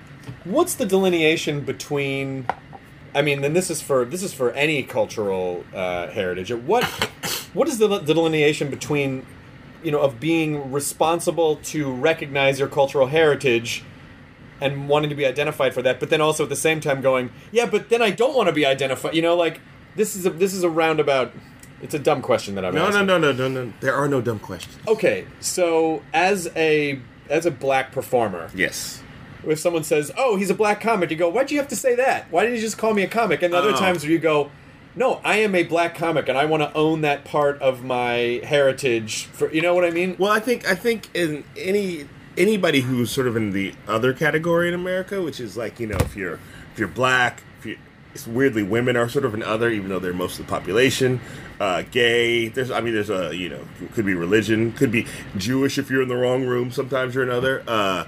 what's the delineation between? I mean, then this is for this is for any cultural uh, heritage. What what is the, the delineation between you know of being responsible to recognize your cultural heritage and wanting to be identified for that but then also at the same time going yeah but then i don't want to be identified you know like this is a this is a roundabout it's a dumb question that i'm No, no, asking. no, no, no, no. There are no dumb questions. okay so as a as a black performer Yes. If someone says, "Oh, he's a black comic," you go, "Why'd you have to say that? Why didn't you just call me a comic?" And the other Oh. times where you go, "No, I am a black comic, and I want to own that part of my heritage." For you know what I mean? Well, I think I think in any anybody who's sort of in the other category in America, which is like you know if you're if you're black, if you it's weirdly women are sort of an other, even though they're most of the population. Uh, gay, there's I mean there's a you know could be religion, could be Jewish if you're in the wrong room. Sometimes you're another. Uh,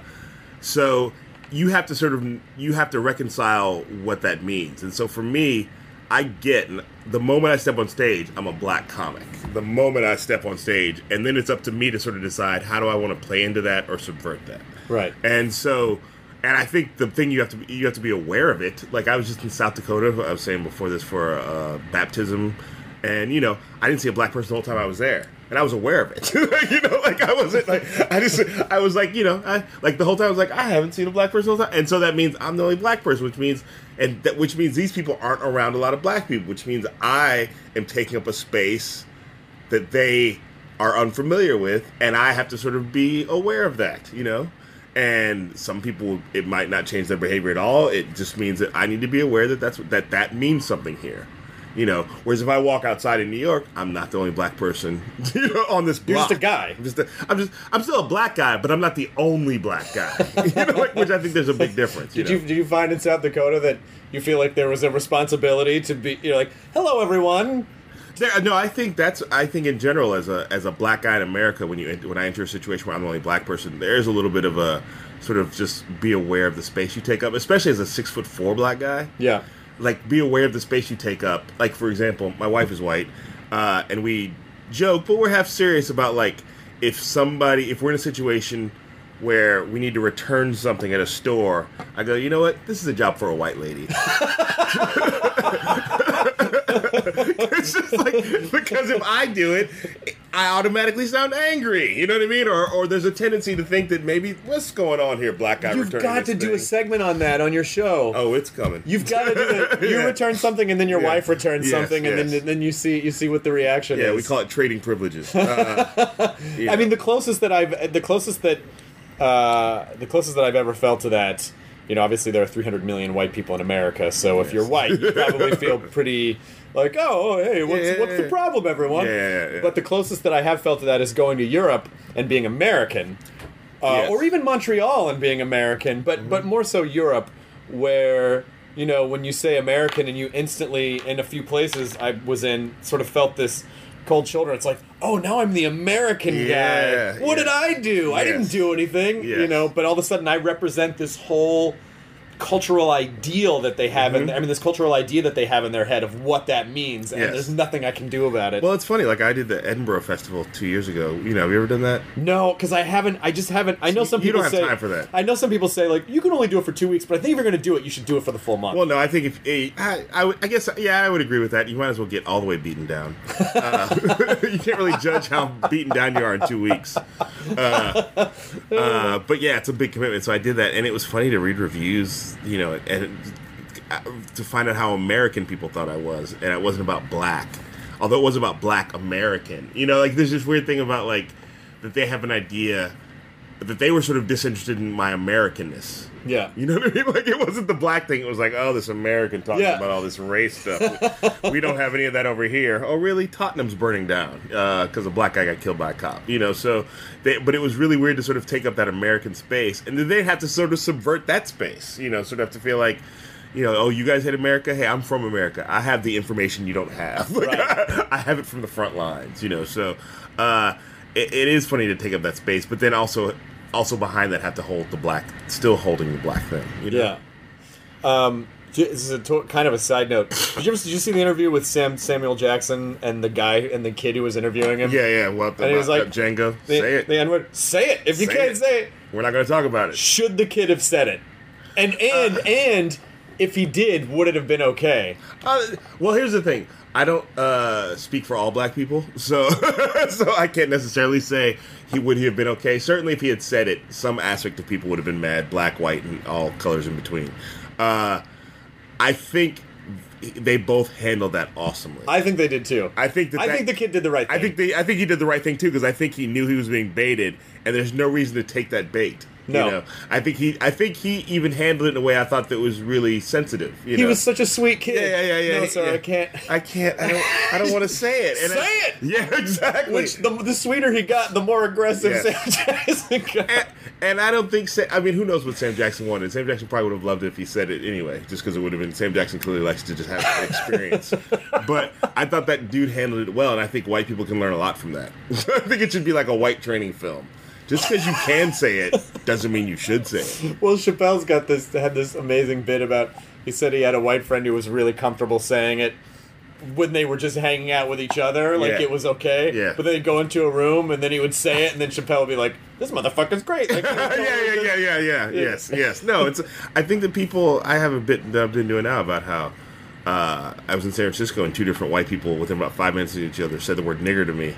so you have to sort of you have to reconcile what that means. And so for me, I get the moment I step on stage, I'm a black comic. The moment I step on stage, and then it's up to me to sort of decide how do I want to play into that or subvert that. Right. And so and I think the thing you have to be, you have to be aware of it. Like I was just in South Dakota, I was saying before this for uh, baptism, and you know I didn't see a black person the whole time I was there, and I was aware of it. you know, like I wasn't like I just I was like you know I like the whole time I was like I haven't seen a black person time, and so that means I'm the only black person, which means and that which means these people aren't around a lot of black people, which means I am taking up a space that they are unfamiliar with, and I have to sort of be aware of that, you know. And some people, it might not change their behavior at all. It just means that I need to be aware that that's that that means something here, you know. Whereas if I walk outside in New York, I'm not the only black person, on this You're block. just a guy. I'm just, a, I'm just, I'm still a black guy, but I'm not the only black guy. you know, like, which I think there's a big difference. Did know? you did you find in South Dakota that you feel like there was a responsibility to be? You're like, "Hello, everyone." There, no, I think that's. I think in general, as a as a black guy in America, when you when I enter a situation where I'm the only black person, there's a little bit of a sort of just be aware of the space you take up, especially as a six foot four black guy. Yeah. Like, be aware of the space you take up. Like, for example, my wife is white, uh, and we joke, but we're half serious about like if somebody, if we're in a situation where we need to return something at a store, I go, you know what? This is a job for a white lady. it's just like because if I do it, I automatically sound angry. You know what I mean? Or or there's a tendency to think that maybe what's going on here, black guy. You've got to do a segment on that on your show. Oh, it's coming. You've got to do it. You Yeah. return something, and then your Yeah. wife returns Yes, something, and then then you see you see what the reaction is. yeah, we call it trading privileges. Uh. I mean, the closest that I've, the closest that, uh, the closest that I've ever felt to that, you know, obviously there are 300 million white people in America, so if you're white, you probably feel pretty like, oh, hey, what's Yeah, what's the problem, everyone? Yeah, yeah. But the closest that I have felt to that is going to Europe and being American, uh, Yes. Mm-hmm. or even Montreal and being American, but but more so Europe, where. You know, when you say American and you instantly, in a few places I was in, sort of felt this cold shoulder. It's like, oh, now I'm the American Yeah, guy. What did. I do? I didn't do anything, you know. But all of a sudden, I represent this whole cultural ideal that they have, in I mean, this cultural idea that they have in their head of what that means, and Mm-hmm. Yes. there's nothing I can do about it. well, it's funny. Like I did the Edinburgh Festival two years ago. You know, have you ever done that? no, because I haven't. I just haven't. I know some you people don't have say time for that. I know some people say like you can only do it for two weeks, but I think if you're going to do it, you should do it for the full month. Well, no, I think if eh, I, I, I guess yeah, I would agree with that. You might as well get all the way beaten down. Uh, you can't really judge how beaten down you are in two weeks. Uh, uh, but yeah, it's a big commitment. So I did that, and it was funny to read reviews, you know, and uh, to find out how American people thought I was, and it wasn't about black, although it was about black American. You know, like there's this weird thing about like that they have an idea that they were sort of disinterested in my Americanness. Yeah, You know what I mean? Like it wasn't the black thing. It was like, oh, this American talking Yeah. about all this race stuff. we don't have any of that over here. Oh, really? Tottenham's burning down because a black guy got killed by a cop. You know, so they, but it was really weird to sort of take up that American space, and then they have to sort of subvert that space. You know, sort of have to feel like. You know, oh, you guys hate America? Hey, I'm from America. I have the information you don't have. Like, Right. I have it from the front lines. You know, so uh, it, it is funny to take up that space, but then also, also behind that, have to hold the black, still holding the black thing. You know? yeah. Um, this is a to- kind of a side note. Did you ever did you see the interview with Sam Samuel Jackson and the guy and the kid who was interviewing him? Yeah, yeah. Well, And he was like, Django, The, say it. The N. Say it. If you Say can't it. say it, We're not going to talk about it. should the kid have said it? And and Uh. and if he did, would it have been okay? Uh, well, here's the thing. I don't uh, speak for all black people, so so I can't necessarily say he would he have been okay. Certainly, if he had said it, some aspect of people would have been mad, black, white, and all colors in between. Uh, I think they both handled that awesomely. I think they did too. I think that I that- think the kid did the right thing. I think they, I think he did the right thing too because I think he knew he was being baited, and there's no reason to take that bait. No. you know? I think he, I think he even handled it in a way I thought that was really sensitive. You he know? was such a sweet kid. Yeah, yeah, yeah, yeah. No, sir, yeah. I can't. I can't. I don't. I don't want to say it. And Say I- it! Yeah, exactly. Which the, the sweeter he got, the more aggressive Yeah. Sam Jackson got. and, and I don't think. Sa- I mean, who knows what Sam Jackson wanted? Sam Jackson probably would have loved it if he said it anyway, just because it would have been. Sam Jackson clearly likes to just have an experience. but I thought that dude handled it well, and I think white people can learn a lot from that. I think it should be like a white training film. Just because you can say it doesn't mean you should say it. Well, Chappelle's got this had this amazing bit about. He said he had a white friend who was really comfortable saying it when they were just hanging out with each other, like Yeah. it was okay. Yeah. But then he'd go into a room and then he would say it, and then Chappelle would be like, "This motherfucker's great." Like, yeah, yeah, yeah, yeah, yeah. Yes, yes. No, it's. I think that people. I have a bit that I've been doing now about how uh, I was in San Francisco and two different white people within about five minutes of each other said the word nigger to me,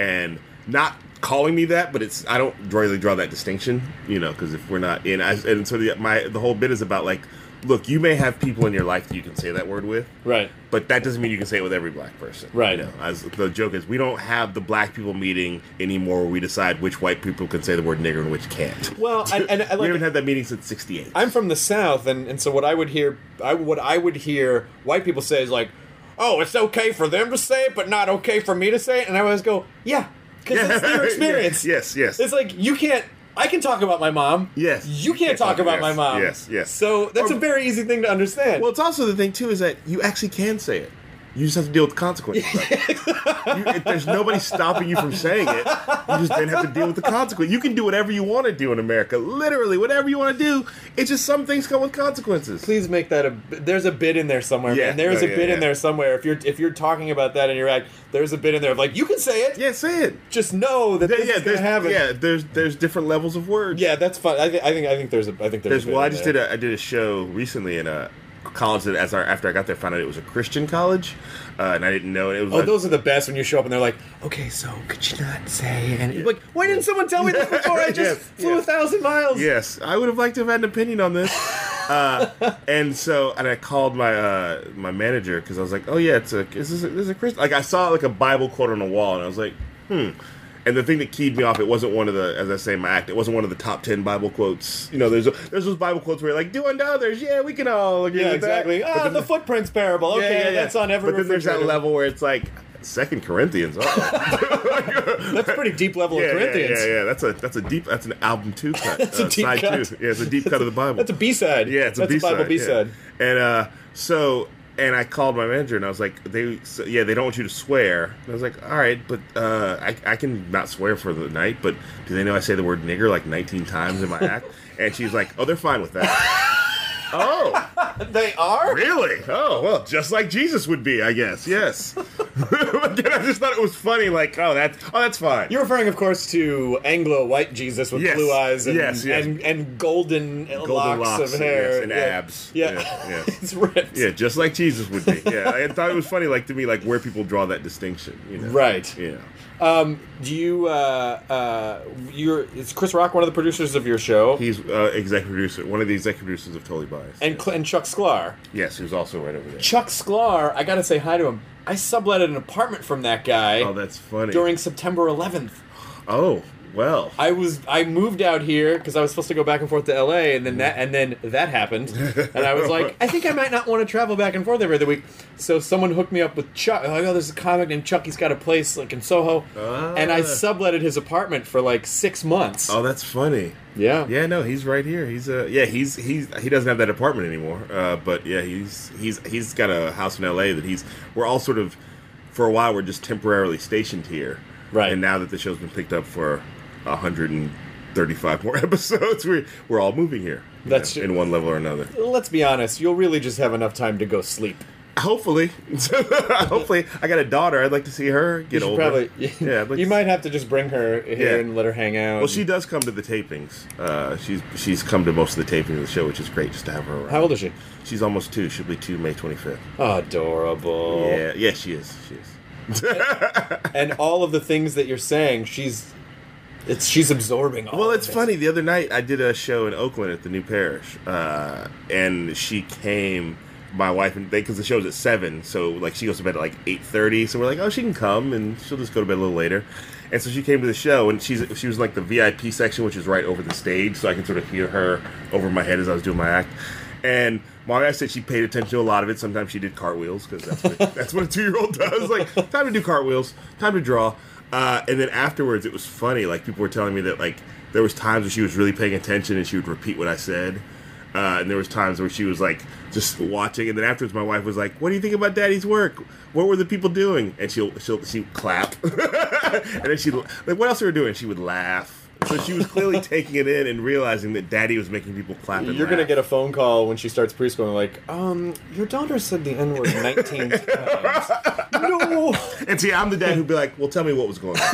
and not calling me that, but it's. I don't really draw that distinction, you know, because if we're not in, I, and so the, my the whole bit is about like, look, you may have people in your life that you can say that word with, Right. but that doesn't mean you can say it with every black person. Right. You know, as the joke is, we don't have the black people meeting anymore where we decide which white people can say the word nigger and which can't. Well, I, and I we haven't had that meeting since '68. I'm from the South, and, and so what I would hear, I what I would hear white people say is like, "Oh, it's okay for them to say it, but not okay for me to say it," and I always go, "Yeah, because it's their experience." yes, yes. It's like you can't. I can talk about my mom. Yes. You can't talk about yes, my mom. yes, yes. So that's Or- a very easy thing to understand. well, it's also the thing too is that you actually can say it. You just have to deal with the consequences. you, if there's nobody stopping you from saying it, you just then have to deal with the consequence. You can do whatever you want to do in America. Literally, whatever you want to do. It's just some things come with consequences. Please make that a. There's a bit in there somewhere, Yeah, man. There's no, a yeah, bit yeah. in there somewhere. If you're if you're talking about that in your act, there's a bit in there of like you can say it. Yeah, say it. Just know that Yeah, this yeah, is gonna there's, happen. yeah, there's there's different levels of words. Yeah, that's fun. I, th- I think I think there's a I think there's. There's well, I just there. did a I did a show recently in a college that as our, after I got there found out it was a Christian college, uh, and I didn't know it. it was Oh, those are the best when you show up and they're like, "Okay, so could you not say?" And you're like, "Why didn't someone tell me this before? I just Yes, flew yes. a thousand miles." Yes, I would have liked to have had an opinion on this. Uh, and so, and I called my uh, my manager because I was like, "Oh yeah, it's a is this a, this is a Christian?" Like I saw like a Bible quote on the wall, and I was like, "Hmm." And the thing that keyed me off, it wasn't one of the, as I say in my act, it wasn't one of the top ten Bible quotes. You know, there's there's those Bible quotes where you're like, "Do unto others, yeah, we can all agree Yeah, with that." exactly. Ah, then the footprints parable. Okay, yeah, yeah, yeah. that's on every. But then there's that level where it's like Second Corinthians. Uh-oh. That's pretty deep level yeah, of Corinthians. Yeah, yeah, yeah. That's a that's a deep that's an album two cut. That's a uh, deep side cut. two. Yeah, it's a deep cut of the Bible. That's a B side. Yeah, it's a that's B-side. Bible B side. yeah. And uh, so, and I called my manager and I was like, they, so, yeah, they don't want you to swear. And I was like, all right, but uh, I, I can not swear for the night, but do they know I say the word nigger like 19 times in my act? And she's like, oh, they're fine with that. oh, They are. really? Oh, well, just like Jesus would be, I guess. Yes. then I just thought it was funny. Like, oh, that's oh, that's fine. You're referring, of course, to Anglo white Jesus with Yes. blue eyes and Yes, yes. and, and golden, Golden locks, of hair yes, and Yeah. abs. Yeah, yeah. yeah. it's ripped. Yeah, just like Jesus would be. Yeah, I thought it was funny, like to me, like where people draw that distinction. You know? Right. Yeah. Um, do you? Uh, uh, you're. Is Chris Rock one of the producers of your show? He's uh, executive producer, one of the executive producers of Totally Biased. and Cl- and Chuck Sklar. yes, who's also right over there. Chuck Sklar. I gotta say hi to him. I subletted an apartment from that guy Oh, that's funny. during September 11th. oh, well. I was I moved out here because I was supposed to go back and forth to L.A. and then that and then that happened, and I was like, I think I might not want to travel back and forth every other week. So someone hooked me up with Chuck. Oh, there's a comic named Chuck. He's got a place like in Soho, and I Ah. subletted his apartment for like six months. Oh, that's funny. yeah, Yeah, no, he's right here. He's uh, yeah, he's he's he doesn't have that apartment anymore. Uh, but yeah, he's he's he's got a house in L.A. that he's. We're all sort of, for a while, we're just temporarily stationed here. Right. And now that the show's been picked up for hundred and thirty-five more episodes, We're, we're all moving here. That's know, true. in one level or another. Let's be honest. You'll really just have enough time to go sleep. Hopefully, hopefully, I got a daughter. I'd like to see her get older. probably. Yeah, like you might have to just bring her here Yeah. and let her hang out. Well, she does come to the tapings. Uh, she's she's come to most of the tapings of the show, which is great just to have her around. How old is she? She's almost two. She'll be two May twenty fifth. Adorable. Yeah, yeah, she is. She is. And all of the things that you're saying, she's. It's she's absorbing. All Well, it's it. funny. The other night, I did a show in Oakland at the New Parish, uh, and she came. My wife and they because the show's at seven, so like she goes to bed at like eight thirty. So we're like, oh, she can come, and she'll just go to bed a little later. And so she came to the show, and she's she was in, like the VIP section, which is right over the stage, so I can sort of hear her over my head as I was doing my act. And my wife said she paid attention to a lot of it. Sometimes she did cartwheels because that's what that's what a two year old does. Like time to do cartwheels, time to draw. Uh, and then afterwards, it was funny. Like people were telling me that like there was times where she was really paying attention and she would repeat what I said. Uh, and there was times where she was like just watching, and then afterwards, my wife was like, "What do you think about Daddy's work? What were the people doing?" And she'll she'll she clap, and then she like, "What else are we doing?" She would laugh. So she was clearly taking it in and realizing that Daddy was making people clap. And You're gonna get a phone call when she starts preschool, and like, um, your daughter said the N word 19 times. No. And see, I'm the dad who'd be like, "Well, tell me what was going on."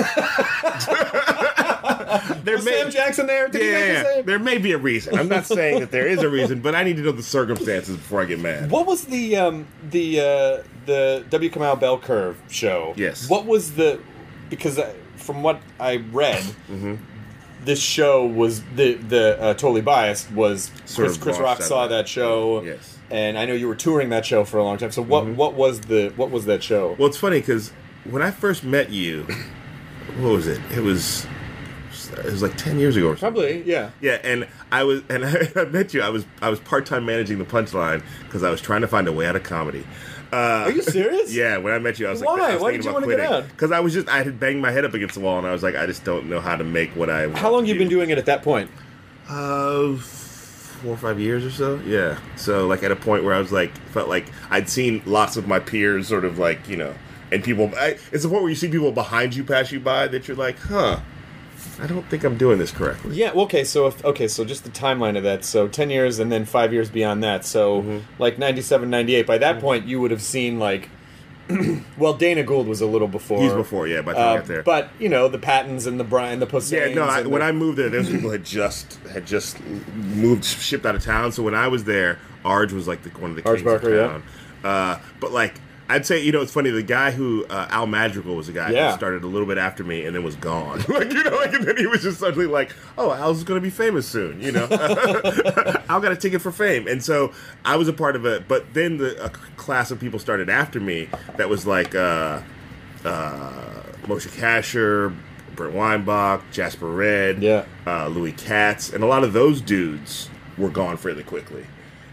there Was Sam Jackson there? Did he yeah, the yeah, same? there may be a reason. I'm not saying that there is a reason, but I need to know the circumstances before I get mad. What was the um, the uh, the W. Kamau Bell Curve show? Yes. What was the because I, from what I read, Mm-hmm. this show was the the uh, totally biased was Chris, Chris Rock saw that. that show. Yes. Mm-hmm. And I know you were touring that show for a long time. So what what was the what was that show? Well, it's funny because when I first met you, what was it? It was it was like ten years ago or something. Probably yeah. Yeah, and I was and I, met you. I was I was part time managing the Punchline because I was trying to find a way out of comedy. Uh, Are you serious? Yeah, when I met you, I was Why? like, I was Why thinking did you about wanna get out? because I was just I had banged my head up against the wall, and I was like, I just don't know how to make what I. How long you been doing it at that point? Uh, four or five years or so. Yeah. So like at a point where I was like, felt like I'd seen lots of my peers sort of like you know, and people. I, it's the point where you see people behind you pass you by that you're like, huh. I don't think I'm doing this correctly. Yeah. well, Okay. So if okay, so just the timeline of that. So ten years and then five years beyond that. So Mm-hmm. like 97, 98. By that point, you would have seen like. well, Dana Gould was a little before. He's before, yeah, by the time I Uh, got there. But you know the Pattons and the Brian, the Posehns. Yeah, no. I, when the- I moved there, those people had just had just moved, shipped out of town. So when I was there, Arj was like the, one of the Arj kings Barker, of yeah. town. Uh, but like, I'd say you know it's funny. The guy who uh, Al Madrigal was a guy Yeah. who started a little bit after me and then was gone. like you know, like and then he was just suddenly like, oh, Al's going to be famous soon. You know, Al got a ticket for fame, and so I was a part of it. But then the a class of people started after me that was like. Uh, uh, Moshe Kasher, Brent Weinbach, Jasper Redd, Yeah. uh, Louis Katz, and a lot of those dudes were gone fairly quickly.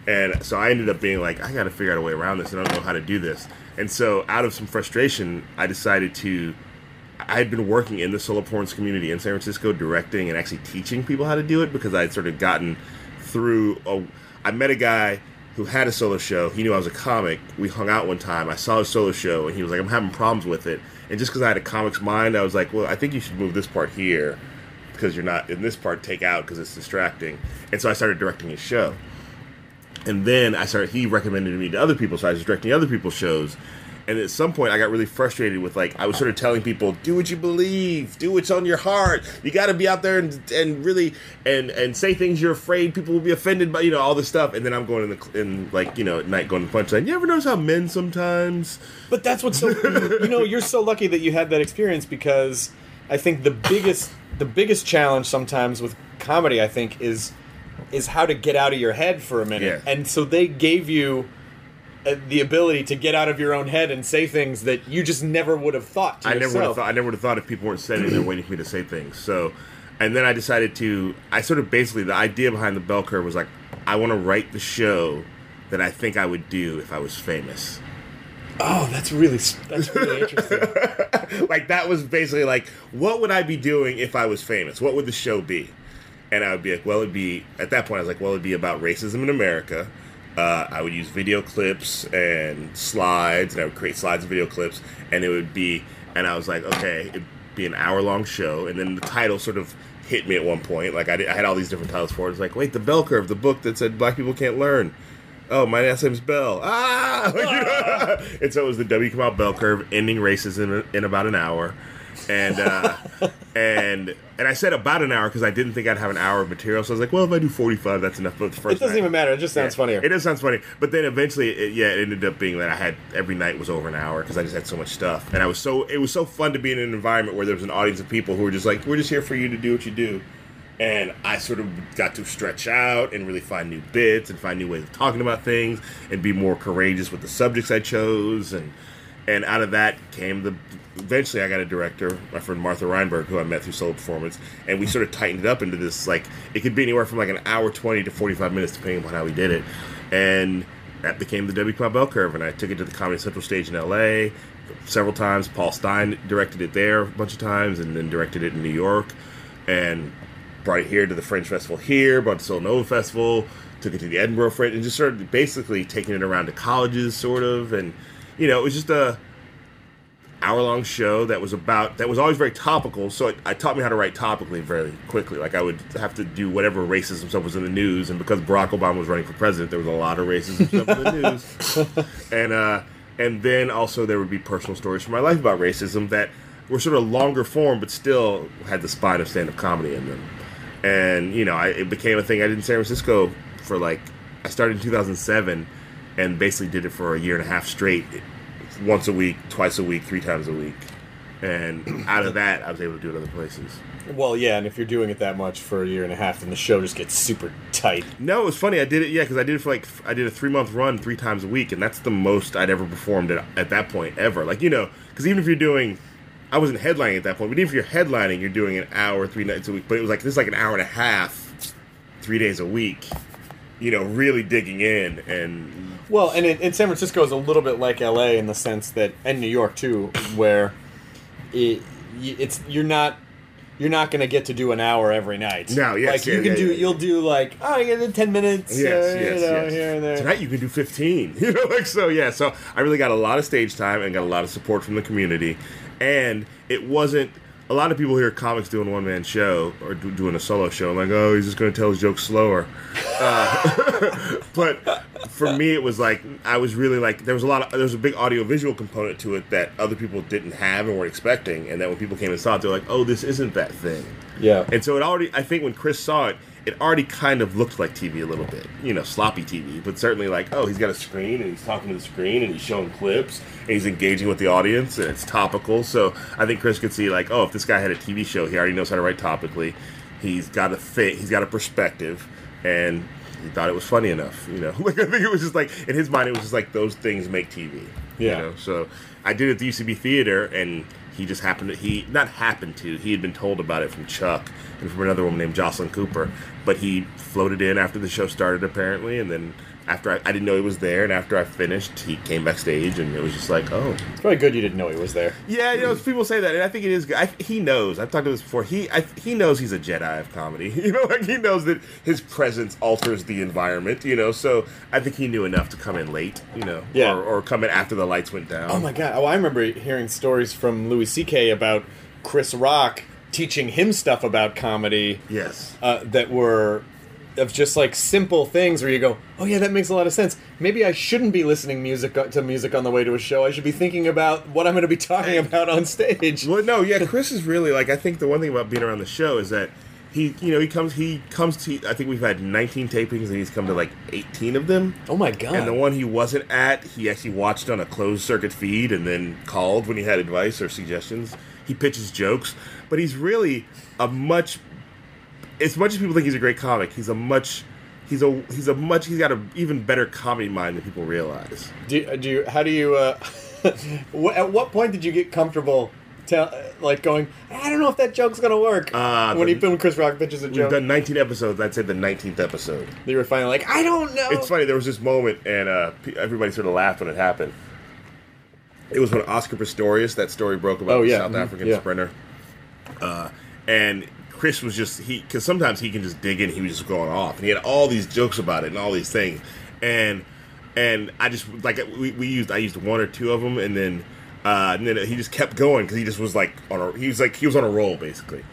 And so I ended up being like, I got to figure out a way around this. and I don't know how to do this. And so, out of some frustration, I decided to. I had been working in the solo performance community in San Francisco, directing and actually teaching people how to do it because I had sort of gotten through. A, I met a guy who had a solo show. He knew I was a comic. We hung out one time. I saw his solo show, and he was like, "I'm having problems with it." And just because I had a comic's mind, I was like, "Well, I think you should move this part here because you're not in this part. Take out because it's distracting." And so I started directing his show. And then I started. He recommended me to other people, so I was directing other people's shows. And at some point, I got really frustrated with like I was sort of telling people, "Do what you believe, do what's on your heart. You got to be out there and and really and and say things you're afraid people will be offended by, you know, all this stuff." And then I'm going in the in like you know at night going to the punchline. You ever notice how men sometimes? But that's what's so you know you're so lucky that you had that experience because I think the biggest the biggest challenge sometimes with comedy I think is is how to get out of your head for a minute. Yeah. And so they gave you uh, the ability to get out of your own head and say things that you just never would have thought to I never would have thought. I never would have thought if people weren't sitting there waiting for me to say things. So, and then I decided to. I sort of basically the idea behind the bell curve was like, I want to write the show that I think I would do if I was famous. Oh, that's really that's really interesting. like that was basically like, what would I be doing if I was famous? What would the show be? And I would be like, well, it'd be at that point. I was like, well, it'd be about racism in America. Uh, I would use video clips and slides, and I would create slides and video clips, and it would be. And I was like, okay, it'd be an hour long show, and then the title sort of hit me at one point. Like I, did, I had all these different titles for it. It's like, wait, the bell curve, the book that said black people can't learn. oh, my last name's Bell. Ah! Know? and so it was the W Kamau bell curve, ending racism, in about an hour. And uh, and and I said about an hour because I didn't think I'd have an hour of material. So I was like, well, if I do forty five, that's enough. But the first It doesn't night- even matter. It just sounds yeah, funnier. It does sounds funny, but then eventually, it, yeah, it ended up being that I had every night was over an hour because I just had so much stuff, and I was so it was so fun to be in an environment where there was an audience of people who were just like, we're just here for you to do what you do, and I sort of got to stretch out and really find new bits and find new ways of talking about things and be more courageous with the subjects I chose, and and out of that came the. Eventually, I got a director, my friend Martha Reinberg, who I met through Solo Performance, and we sort of tightened it up into this like it could be anywhere from like an hour twenty to forty five minutes, depending on how we did it, and that became the W Kamau Bell Curve, and I took it to the Comedy Central stage in L.A. several times. Paul Stein directed it there a bunch of times, and then directed it in New York, and brought it here to the Fringe Festival here, brought it to SoloNOVA Festival, took it to the Edinburgh Fringe, and just started basically taking it around to colleges, sort of, and you know, it was just a hour long show that was about that was always very topical. So it, it taught me how to write topically very quickly. Like I would have to do whatever racism stuff was in the news, and because Barack Obama was running for president, there was a lot of racism stuff in the news. And uh, and then also there would be personal stories from my life about racism that were sort of longer form, but still had the spine of stand up comedy in them. And you know, I, it became a thing I did in San Francisco for like I started in 2007, and basically did it for a year and a half straight once a week, twice a week, three times a week. And out of that, I was able to do it other places. Well, yeah, and if you're doing it that much for a year and a half, then the show just gets super tight. No, it was funny. I did it, yeah, because I did it for like, I did a three month run three times a week, and that's the most I'd ever performed at, at that point ever. Like, you know, because even if you're doing, I wasn't headlining at that point, but even if you're headlining, you're doing an hour, three nights a week. But it was like, this is like an hour and a half, three days a week, you know, really digging in. And Well, and in, San Francisco is a little bit like L.A. in the sense that, and New York too, where it, it's you're not you're not going to get to do an hour every night. No, yes, like yeah, you can yeah, do, yeah. you'll do like oh, you get ten minutes, Yes, uh, yes, you know, yes. here and there. Tonight you can do 15. You know, like so. Yeah. So I really got a lot of stage time and got a lot of support from the community, and it wasn't. A lot of people hear comics doing a one man show or do, doing a solo show. I'm like, oh, he's just going to tell his jokes slower. Uh, but for me, it was like I was really like there was a lot of there was a big audio visual component to it that other people didn't have and weren't expecting, and that when people came and saw it, they're like, oh, this isn't that thing. Yeah. And so it already, I think when Chris saw it, it already kind of looked like TV a little bit. You know, sloppy TV, but certainly like, oh, he's got a screen and he's talking to the screen and he's showing clips and he's engaging with the audience and it's topical. So I think Chris could see like, oh, if this guy had a TV show, he already knows how to write topically. He's got a fit, he's got a perspective, and he thought it was funny enough. You know, like I think it was just like in his mind, it was just like those things make TV. Yeah. You know, so I did it at the UCB theater, and he just happened to he not happened to he had been told about it from Chuck and from another woman named Jocelyn Cooper, but he floated in after the show started apparently, and then after I, I didn't know he was there, and after I finished, he came backstage, and it was just like, oh, It's probably good you didn't know he was there. yeah, you know, people say that, and I think it is. good. I, he knows. I've talked to this before. He I, he knows he's a Jedi of comedy. You know, like he knows that his presence alters the environment. You know, so I think he knew enough to come in late. You know, Yeah. or, or come in after the lights went down. Oh my god! Oh, I remember hearing stories from Louis C.K. about Chris Rock teaching him stuff about comedy Yes. uh, that were of just like simple things where you go, "Oh yeah, that makes a lot of sense." Maybe I shouldn't be listening music to music on the way to a show. I should be thinking about what I'm going to be talking about on stage. Well, no, yeah, Chris is really like. I think the one thing about being around the show is that he, you know, he comes, he comes to. I think we've had 19 tapings, and he's come to like 18 of them. Oh my god! And the one he wasn't at, he actually watched on a closed circuit feed and then called when he had advice or suggestions. He pitches jokes, but he's really a much. As much as people think he's a great comic, he's a much. He's a he's a much he's got an even better comedy mind than people realize. do, you- do you, how do you? Uh, at what point did you get comfortable? Tell, like going, I don't know if that joke's gonna work. Uh, when the- he filmed Chris Rock pitches a joke. We've done 19 episodes. I'd say the 19th episode. they were finally like, I don't know. It's funny. There was this moment, and uh, everybody sort of laughed when it happened. It was when Oscar Pistorius, that story broke about Oh, the yeah. South Mhm. African Yeah. sprinter, uh, and Chris was just he because sometimes he can just dig in. He was just going off, and he had all these jokes about it and all these things, and and I just like we, we used I used one or two of them, and then uh, and then he just kept going because he just was like on a he was like he was on a roll basically.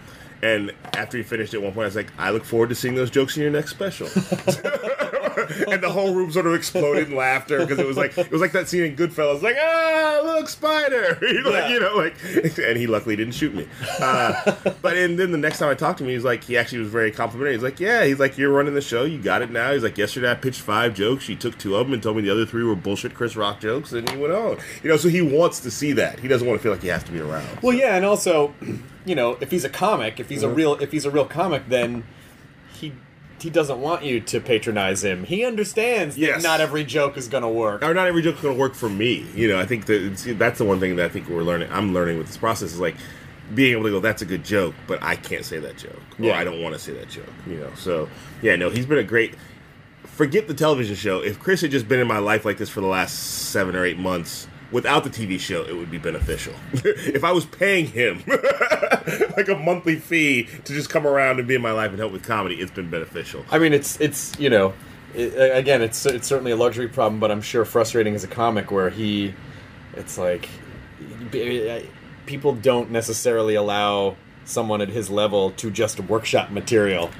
And after he finished at one point, I was like, "I look forward to seeing those jokes in your next special." and the whole room sort of exploded in laughter because it was like it was like that scene in Goodfellas, like ah, look, spider, like, Yeah. you know, like, and he luckily didn't shoot me. Uh, but and then the next time I talked to him, he's like, he actually was very complimentary. He's like, yeah, he's like, you're running the show, you got it now. He's like, yesterday I pitched five jokes, she took two of them and told me the other three were bullshit Chris Rock jokes, and he went on. You know, so he wants to see that. He doesn't want to feel like he has to be around. Well, yeah, and also, you know, if he's a comic, if he's a real, if he's a real comic, then he he doesn't want you to patronize him. He understands Yes. that not every joke is going to work. or not every joke's going to work for me. You know, I think that that's the one thing that I think we're learning. I'm learning with this process is like being able to go, "That's a good joke," but I can't say that joke, or Yeah. I don't want to say that joke. You know, so yeah, no, he's been a great. Forget the television show. If Chris had just been in my life like this for the last seven or eight months. Without the TV show, it would be beneficial. if I was paying him like a monthly fee to just come around and be in my life and help with comedy, it's been beneficial. I mean, it's it's you know, it, again, it's it's certainly a luxury problem, but I'm sure frustrating as a comic where he, it's like, people don't necessarily allow someone at his level to just workshop material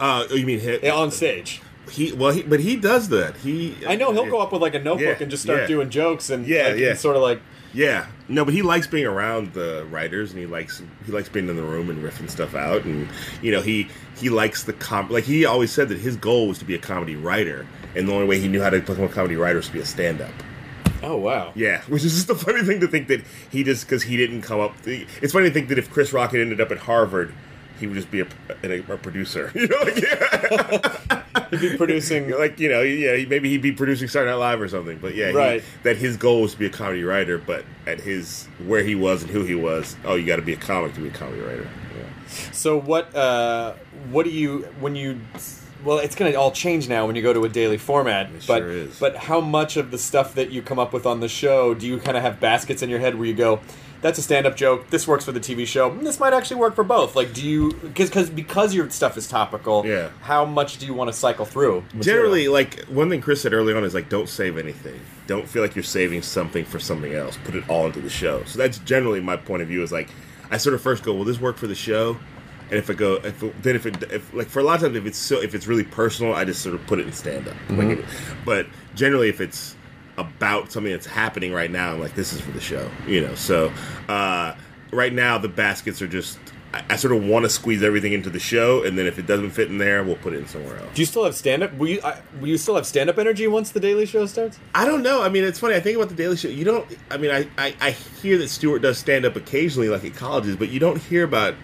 Uh, you mean hit, on stage. He well, he, but he does that. He I know he'll go up with like a notebook Yeah, and just start yeah. doing jokes and Yeah, like, yeah. and sort of like Yeah, no, but he likes being around the writers, and he likes he likes being in the room and riffing stuff out, and you know he he likes the com like he always said that his goal was to be a comedy writer, and the only way he knew how to become a comedy writer was to be a stand up. oh wow Yeah, which is just a funny thing to think that he just because he didn't come up. It's funny to think that if Chris Rock had ended up at Harvard, he would just be a, a, a producer. You know, like, yeah. he'd be producing like you know, yeah, he, maybe he'd be producing Saturday Night Live or something. But yeah, he- Right. that his goal was to be a comedy writer. But at his where he was and who he was, oh, you got to be a comic to be a comedy writer. Yeah. So what? Uh, what do you when you? Well, it's going to all change now when you go to a daily format. It but sure is. but how much of the stuff that you come up with on the show do you kind of have baskets in your head where you go, "That's a stand-up joke. This works for the TV show. This might actually work for both." Like, do you because because because your stuff is topical? Yeah. How much do you want to cycle through? material? Generally, like one thing Chris said early on is like, don't save anything. Don't feel like you're saving something for something else. Put it all into the show. So that's generally my point of view. Is like, I sort of first go, will this work for the show? And if it go, if it, then if it, if like for a lot of times, if it's so, if it's really personal, I just sort of put it in stand up. Like, mm-hmm. but generally, if it's about something that's happening right now, I'm like, this is for the show, you know. So uh, right now, the baskets are just. I, I sort of want to squeeze everything into the show, and then if it doesn't fit in there, we'll put it in somewhere else. Do you still have stand-up? Will you, I, will you still have stand-up energy once the Daily Show starts? I don't know. I mean, it's funny. I think about the Daily Show. You don't. I mean, I I, I hear that Stewart does stand up occasionally, like at colleges, but you don't hear about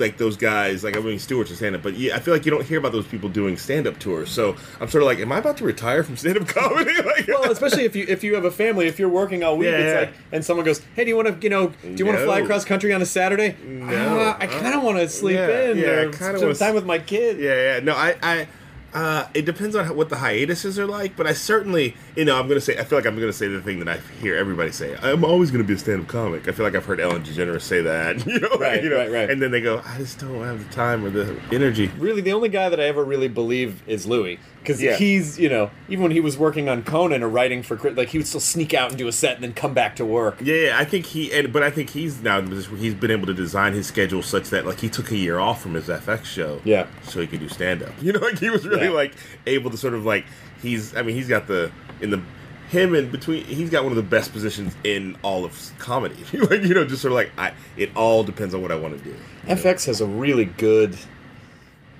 like those guys. Like I mean, Stewart's a stand up, but yeah, I feel like you don't hear about those people doing stand up tours. So I'm sort of like, am I about to retire from stand up comedy? like, Well, especially if you if you have a family, if you're working all week, Yeah, it's yeah. like, and someone goes, "Hey, do you want to, you know, do you want to fly across country on a Saturday?" No. "Ah, I kind of want to sleep Yeah, in yeah, I kinda spend wanna time with my kid. Yeah, yeah. No, I, I, uh, it depends on how, what the hiatuses are like, but I certainly, you know, I'm gonna say, I feel like I'm gonna say the thing that I hear everybody say. I'm always gonna be a stand-up comic. I feel like I've heard Ellen DeGeneres say that, you know, Right, you know, right, right. And then they go, I just don't have the time or the energy. Really, the only guy that I ever really believe is Louis, because Yeah. he's, you know, even when he was working on Conan or writing for, like, he would still sneak out and do a set and then come back to work. Yeah, yeah, I think he, and, but I think he's now in a position where he's been able to design his schedule such that like he took a year off from his FX show, Yeah. so he could do stand up. You know, like he was really Yeah. like able to sort of like he's. I mean, he's got the in the him in between. He's got one of the best positions in all of comedy. like you know, just sort of like I. It all depends on what I want to do. FX has a really good.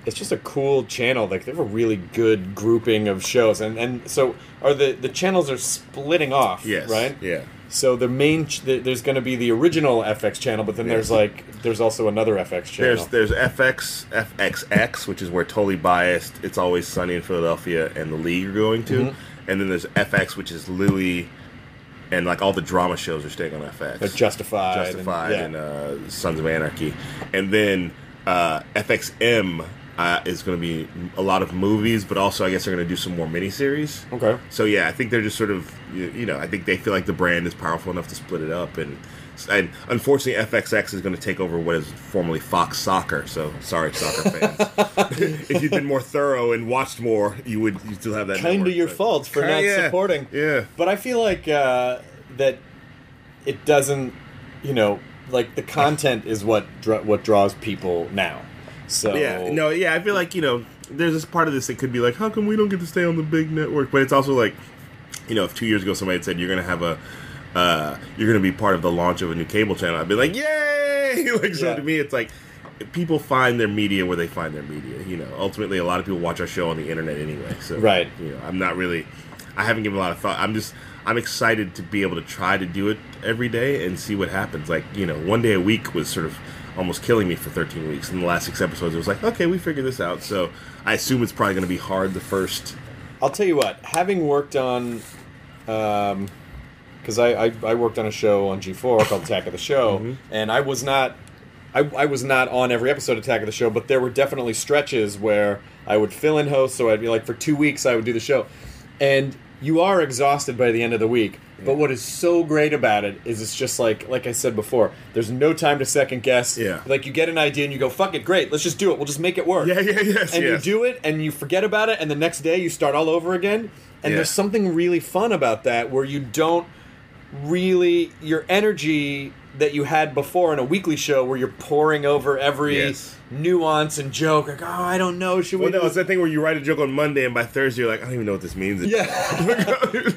It's just a cool channel. Like they have a really good grouping of shows, and and so are the the channels are splitting off. Yes. Right. Yeah. So the main ch- the, there's going to be the original FX channel, but then Yeah. there's like there's also another FX channel. There's there's FX FXX, which is where totally biased. It's always sunny in Philadelphia, and the league are going to, Mm-hmm. and then there's FX, which is Louis, and like all the drama shows are staying on FX. Like Justified, and- Justified, yeah. and, uh, Sons of Anarchy, and then uh, FXM uh, is going to be a lot of movies, but also I guess they're going to do some more miniseries. Okay. So yeah, I think they're just sort of you, you know I think they feel like the brand is powerful enough to split it up and. And unfortunately, FXX is going to take over what is formerly Fox Soccer. So sorry, soccer fans. if you'd been more thorough and watched more, you would you still have that. kind of your but- fault for Kinda, not yeah. supporting. Yeah. But I feel like uh, that it doesn't, you know, like the content is what dra- what draws people now. So Yeah, no, yeah, I feel like you know there's this part of this that could be like, how come we don't get to stay on the big network? But it's also like, you know, if two years ago somebody had said you're gonna have a, uh, you're gonna be part of the launch of a new cable channel, I'd be like, yay! like so Yeah. to me, it's like people find their media where they find their media. You know, ultimately, a lot of people watch our show on the internet anyway. So Right. you know, I'm not really, I haven't given a lot of thought. I'm just, I'm excited to be able to try to do it every day and see what happens. Like you know, one day a week was sort of almost killing me for 13 weeks. In the last six episodes, it was like, okay, we figured this out. So I assume it's probably going to be hard the first. I'll tell you what, having worked on, because I, I I worked on a show on G4 called Attack of the Show, Mm-hmm. and I was not. I, I was not on every episode of Attack of the Show, but there were definitely stretches where I would fill in host, so I'd be like for two weeks I would do the show, and you are exhausted by the end of the week. But what is so great about it is it's just like like I said before, there's no time to second guess. Yeah. Like you get an idea and you go, "Fuck it, great, let's just do it. We'll just make it work." Yeah, yeah, yes, And yes. you do it and you forget about it, and the next day you start all over again. And Yeah. there's something really fun about that where you don't really your energy that you had before in a weekly show where you're pouring over every Yes. nuance and joke like oh I don't know should we Well, no, it's that thing where you write a joke on Monday and by Thursday you're like, I don't even know what this means. yeah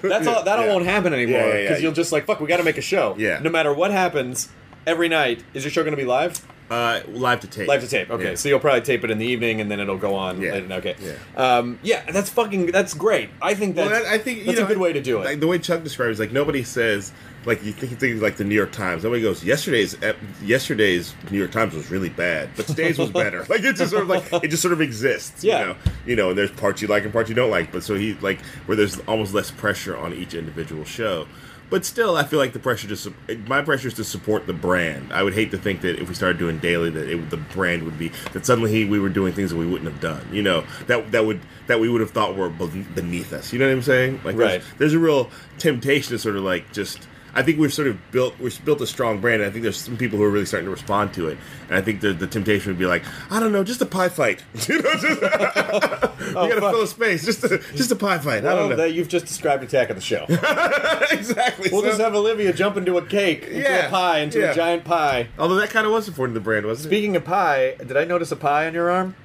that's all that all Yeah. won't happen anymore Yeah, because yeah, yeah. you'll just like fuck we got to make a show Yeah. no matter what happens every night is your show going to be live Uh, live to tape. Live to tape. Okay, Yeah. so you'll probably tape it in the evening, and then it'll go on. Yeah. later. Okay. Yeah. Um, yeah, that's fucking. That's great. I think that's. Well, that, I think you that's know, a good way to do it. Like the way Chuck describes, like nobody says, like you think, you think like the New York Times. Nobody goes, yesterday's yesterday's New York Times was really bad, but today's was better. like it's just sort of like it just sort of exists. Yeah. You know, you know, and there's parts you like and parts you don't like. But so he like where there's almost less pressure on each individual show. But still, I feel like the pressure to su- my pressure is to support the brand. I would hate to think that if we started doing daily, that it, the brand would be that suddenly we were doing things that we wouldn't have done. You know that that would that we would have thought were beneath us. You know what I'm saying? Like, Right. There's, there's a real temptation to sort of like just. I think we've sort of built we've built a strong brand. And I think there's some people who are really starting to respond to it, and I think the, the temptation would be like, I don't know, just a pie fight. you know, just, we gotta fuck. fill a space, just a just a pie fight. I don't know. that you've just described Attack of the Show. exactly. We'll So- just have Olivia jump into a cake, into Yeah, a pie, into yeah. a giant pie. Although that kind of was supporting the brand, wasn't it? Speaking of pie, did I notice a pie on your arm?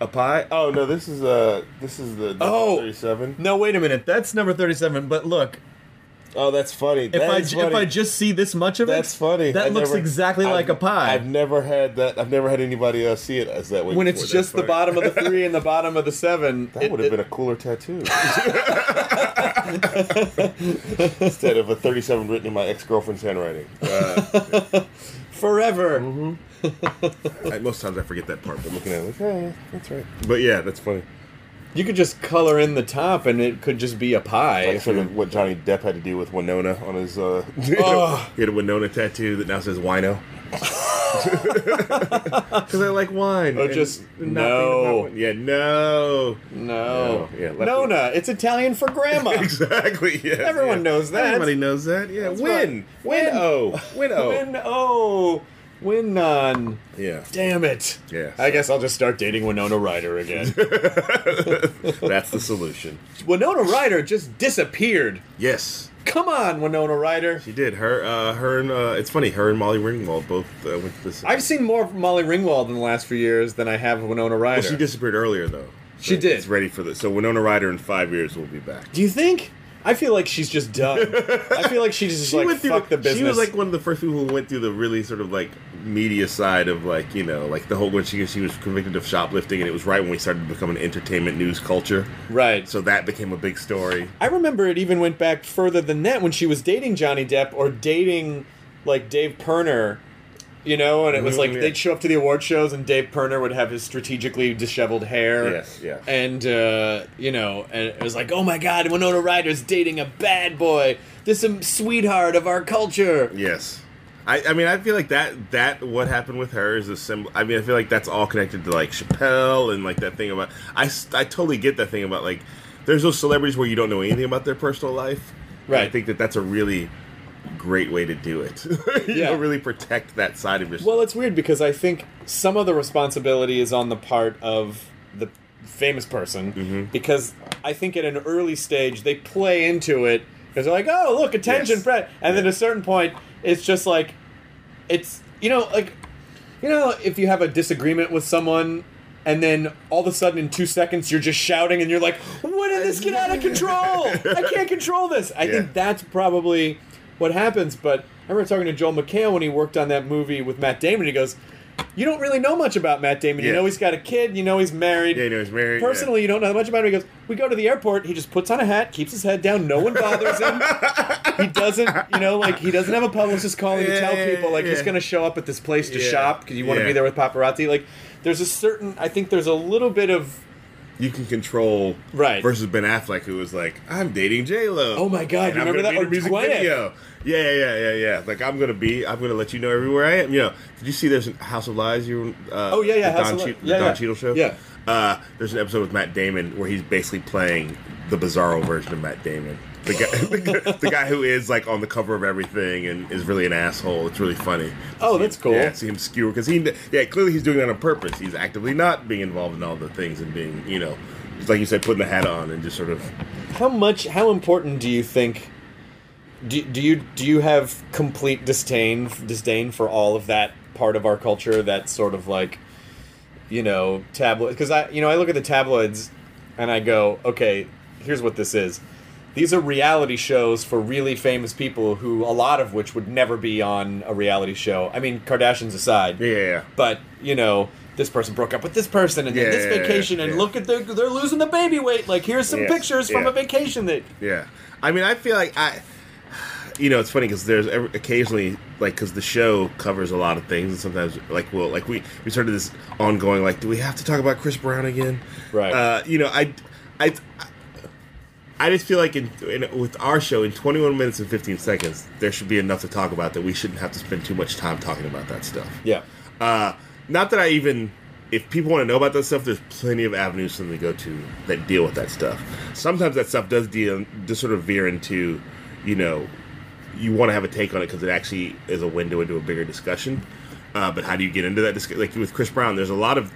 A pie? Oh no, this is uh this is the Oh. thirty-seven. No, wait a minute. That's number thirty-seven. But look, Oh, that's funny. if I if I just see this much of it, that's funny. That I looks never- exactly I've- like a pie. I've never had that. I've never had anybody else see it as that way. when before. it's That's just the funny. bottom of the three and the bottom of the seven, That would have been a cooler tattoo. Instead of a 37 written in my ex girlfriend's handwriting. Uh, forever. I, most times I forget that part, but looking at it, like, oh, yeah, that's right. But yeah, that's funny. You could just color in the top, and it could just be a pie. Like sort of what Johnny Depp had to do with Winona on his. Uh, Oh. he had a Winona tattoo that now says wino. Because I like wine. Oh, just- no. Yeah, no. No. No, yeah, Nona. It's Italian for grandma. Exactly. Yes. Everyone yeah. knows that. Everybody knows that. Yeah. That's win. right. Win. Oh. Win. Oh. Win oh. Win none. Yeah. Damn it. Yeah. I guess I'll just start dating Winona Ryder again. That's the solution. Winona Ryder just disappeared. Yes. Come on, Winona Ryder. She did. Her. Uh, her and. Uh, it's funny. Her and Molly Ringwald both uh, went to this. I've seen more of Molly Ringwald in the last few years than I have Winona Ryder. Well, she disappeared earlier though. She did. It's ready for this. So Winona Ryder in five years will be back. Do you think? I feel like she's just done. I feel like she's just she like fuck the business. She was like one of the first people who went through the really sort of like media side of like you know like the whole when she she was convicted of shoplifting and it was right when we started to become an entertainment news culture. right. So that became a big story. I remember it even went back further than that when she was dating Johnny Depp or dating like Dave Pirner, you know, and it was like yeah. they'd show up to the award shows and Dave Pirner would have his strategically disheveled hair. Yes, yeah. And uh, you know, and it was like, oh my god, Winona Ryder's dating a bad boy. This a sweetheart of our culture. Yes. I, I mean, I feel like that that what happened with her is a symbol. I mean, I feel like that's all connected to like Chappelle and like that thing about. I I totally get that thing about like there's those celebrities where you don't know anything about their personal life. And I think that that's a really great way to do it. you Yeah. know, really protect that side of yourself. Well, it's weird because I think some of the responsibility is on the part of the famous person Mm-hmm. because I think at an early stage they play into it because they're like, "Oh, look, attention, Yes. Fred," and then at a certain point it's just like, it's you know like, you know if you have a disagreement with someone and then all of a sudden in two seconds you're just shouting and you're like, when did this get out of control? I can't control this. I Yeah. think that's probably what happens. But I remember talking to Joel McHale when he worked on that movie with Matt Damon. He goes, "You don't really know much about Matt Damon. You Yeah. know he's got a kid. You know he's married. Yeah, you know he's married, yeah. Personally, you don't know much about him." He goes, "We go to the airport. He just puts on a hat, keeps his head down. No one bothers him. he doesn't, you know, like he doesn't have a publicist calling to tell yeah, people like he's yeah. going to show up at this place to Yeah. shop because you want to Yeah. be there with paparazzi. Like, there's a certain. I think there's a little bit of." You can control Right. versus Ben Affleck who was like I'm dating J Lo. Oh my God, you I'm remember that? be in a Or music Gwyneth. video. Yeah, yeah, yeah, yeah, yeah. Like I'm gonna be, I'm gonna let you know everywhere I am. You know, did you see there's a House of Lies? You uh, Oh, yeah, yeah, the House Don, of Li- Cheadle- yeah, Don yeah. Cheadle show. Yeah. Uh, there's an episode with Matt Damon where he's basically playing the Bizarro version of Matt Damon. The guy, the, guy- the guy who is like on the cover of everything and is really an asshole. It's really funny. Oh, that's him- cool. Yeah, see him skewer because he, yeah, clearly he's doing that on purpose. He's actively not being involved in all the things and being, you know, just like you said, putting the hat on and just sort of. How much? How important do you think? Do, do you do you have complete disdain disdain for all of that part of our culture? That sort of like, you know, tabloid. Because I, you know, I look at the tabloids, and I go, okay, here's what this is. These are reality shows for really famous people who, a lot of which would never be on a reality show. I mean, Kardashians aside. Yeah. But you know, this person broke up with this person, and then Yeah, this yeah, yeah, vacation, and yeah. look at they're, they're losing the baby weight. Like here's some pictures from a vacation that. Yeah, I mean, I feel like I, you know, it's funny because there's occasionally like because the show covers a lot of things, and sometimes like well, like we we started this ongoing like, do we have to talk about Chris Brown again? Right. Uh, you know, I, I. I just feel like in, in with our show in 21 minutes and 15 seconds, there should be enough to talk about that we shouldn't have to spend too much time talking about that stuff. Yeah. Uh, not that I even, if people want to know about that stuff, there's plenty of avenues for them to go to that deal with that stuff. Sometimes that stuff does deal, does sort of veer into, you know, you want to have a take on it because it actually is a window into a bigger discussion. Uh, but how do you get into that? Disc- like with Chris Brown, there's a lot of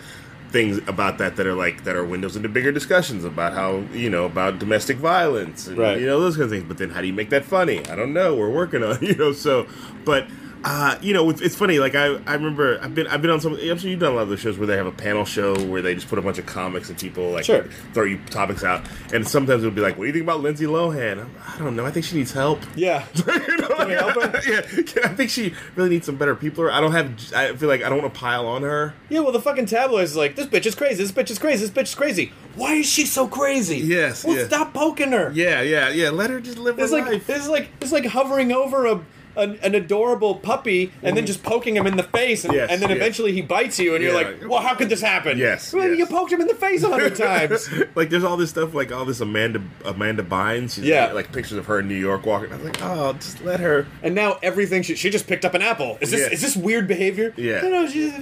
things about that that are like that are windows into bigger discussions about how you know about domestic violence and Right. you know those kind of things. But then how do you make that funny? I don't know. We're working on you know so, but. Uh, you know, it's, it's funny. Like I, I remember I've been I've been on some. I'm sure you've done a lot of those shows where they have a panel show where they just put a bunch of comics and people like Sure. throw you topics out. And sometimes it'll be like, "What do you think about Lindsay Lohan?" I'm, I don't know. I think she needs help. Yeah. you know, help her? yeah, I think she really needs some better people. I don't have. I feel like I don't want to pile on her. Yeah, well, the fucking tabloids is like, this bitch is crazy, this bitch is crazy, this bitch is crazy. Why is she so crazy? Yes, Well, yeah. stop poking her. Yeah, yeah, yeah. Let her just live her It's like life. it's like it's like hovering over a an, an adorable puppy and then mhm. just poking him in the face, and. Yes, and then yes. eventually he bites you, and you're Yeah. like, well, how could this happen? Yes, well, yes. you poked him in the face a hundred times. like there's all this stuff like all this Amanda Amanda Bynes. She's Yeah. like pictures of her in New York walking. I was like, oh, just let her. And now everything she, she just picked up an apple. Is this Yeah. is this weird behavior? Yeah. No, no, she's.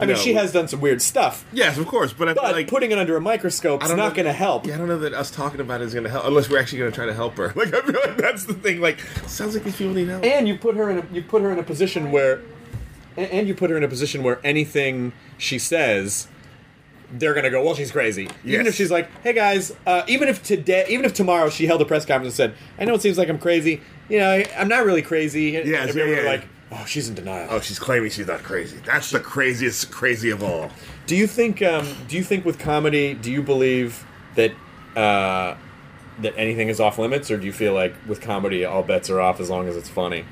I mean, No. she has done some weird stuff, Yes, of course, but I but like putting it under a microscope is don't going to help. Yeah, I don't know that us talking about it is going to help unless we're actually going to try to help her. Like I feel like that's the thing. Like sounds like these people need help. and you put her in a, you put her in a position where and- and you put her in a position where anything she says they're gonna go well she's crazy even if she's like hey guys uh, even if today even if tomorrow she held a press conference and said i know it seems like i'm crazy you know I, i'm not really crazy Yes, and yeah, yeah. like oh she's in denial Oh, she's claiming she's not crazy. That's the craziest crazy of all. do you think um, do you think with comedy do you believe that uh, that anything is off limits or do you feel like with comedy all bets are off as long as it's funny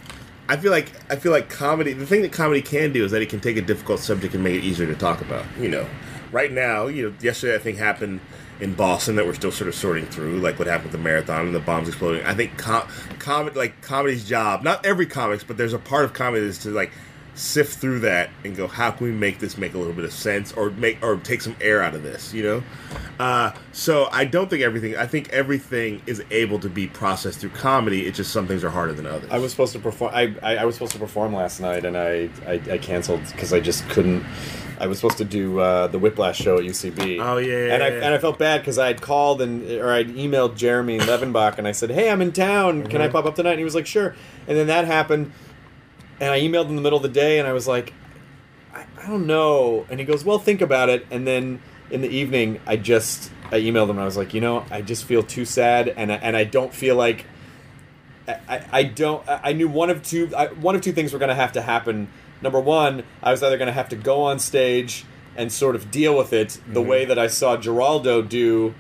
I feel like I feel like comedy. The thing that comedy can do is that it can take a difficult subject and make it easier to talk about. You know, right now, you know, yesterday I think happened in Boston that we're still sort of sorting through, like what happened with the marathon and the bombs exploding. I think com- comedy, like comedy's job, not every comics, but there's a part of comedy is to like sift through that and go, how can we make this make a little bit of sense or make or take some air out of this, you know? Uh, so I don't think everything. I think everything is able to be processed through comedy. It's just some things are harder than others. I was supposed to perform. I, I, I was supposed to perform last night, and I I, I canceled because I just couldn't. I was supposed to do uh, the Whiplash show at UCB. Oh, yeah, yeah, and I yeah. and I felt bad because I had called and or I'd emailed Jeremy Levenbach and I said, "Hey, I'm in town. Can I Mm-hmm. pop up tonight?" And he was like, "Sure." And then that happened, and I emailed him in the middle of the day, and I was like, I, I don't know. And he goes, Well, think about it. And then in the evening, I just I emailed him and I was like, you know, I just feel too sad, and I, and I don't feel like I, I, don't. I knew one of two I, one of two things were going to have to happen. Number one, I was either going to have to go on stage and sort of deal with it Mm-hmm. the way that I saw Geraldo do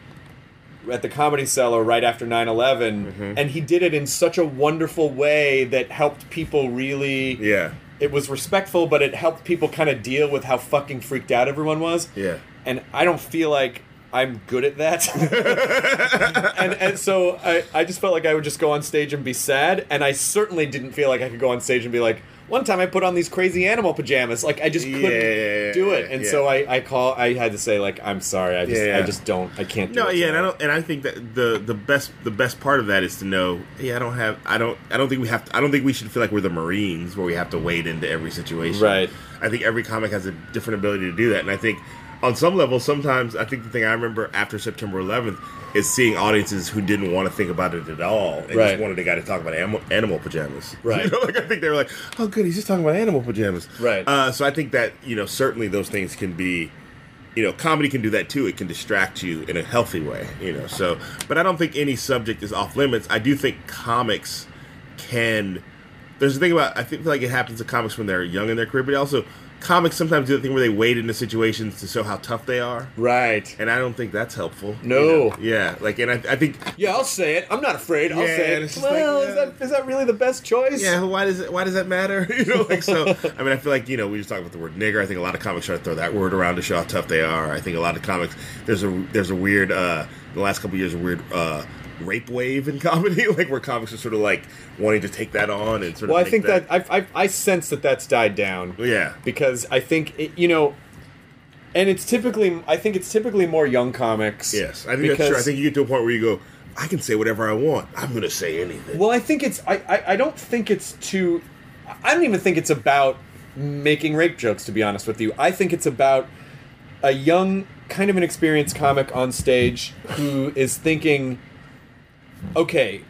at the Comedy Cellar right after 9/11 Mm-hmm. and he did it in such a wonderful way that helped people really Yeah. it was respectful but it helped people kind of deal with how fucking freaked out everyone was Yeah. and I don't feel like I'm good at that. and and so I, I just felt like I would just go on stage and be sad, and I certainly didn't feel like I could go on stage and be like, one time I put on these crazy animal pajamas, like I just couldn't Yeah, do it, and yeah. so I, I call I had to say like I'm sorry, I just Yeah. I just don't I can't. Do No, it yeah, and I don't, and I think that the the best the best part of that is to know, yeah, I don't have, I don't, I don't think we have, to, I don't think we should feel like we're the Marines where we have to wade into every situation. Right. I think every comic has a different ability to do that, and I think on some level, sometimes I think the thing I remember after September 11th is seeing audiences who didn't want to think about it at all and Right. just wanted a guy to talk about animal, animal pajamas. Right. You know, like I think they were like, oh, good, he's just talking about animal pajamas. Right. Uh, so I think that you know certainly those things can be you know, comedy can do that too. It can distract you in a healthy way, you know. So, but I don't think any subject is off limits. I do think comics can. There's a thing about I think like it happens to comics when they're young in their career, but also comics sometimes do the thing where they wade into situations to show how tough they are, right. and I don't think that's helpful. you No. know? yeah, like, and I, I think Yeah, I'll say it. I'm not afraid. I'll Yeah, say it. Well, like, is yeah. that is that really the best choice? Yeah, why does it? Why does that matter? You know, like so. I mean, I feel like you know we just talked about the word nigger. I think a lot of comics try to throw that word around to show how tough they are. I think a lot of comics there's a there's a weird uh the last couple years a weird uh rape wave in comedy, like where comics are sort of like wanting to take that on and sort of. Well, I think that, I, I I sense that that's died down. Yeah. because I think it, you know, and it's typically I think it's typically more young comics. yes, I think that's true. I think you get to a point where you go, I can say whatever I want. I'm going to say anything. Well, I think it's I, I I don't think it's too. I don't even think it's about making rape jokes. To be honest with you, I think it's about a young, kind of an experienced comic on stage who is thinking, okay,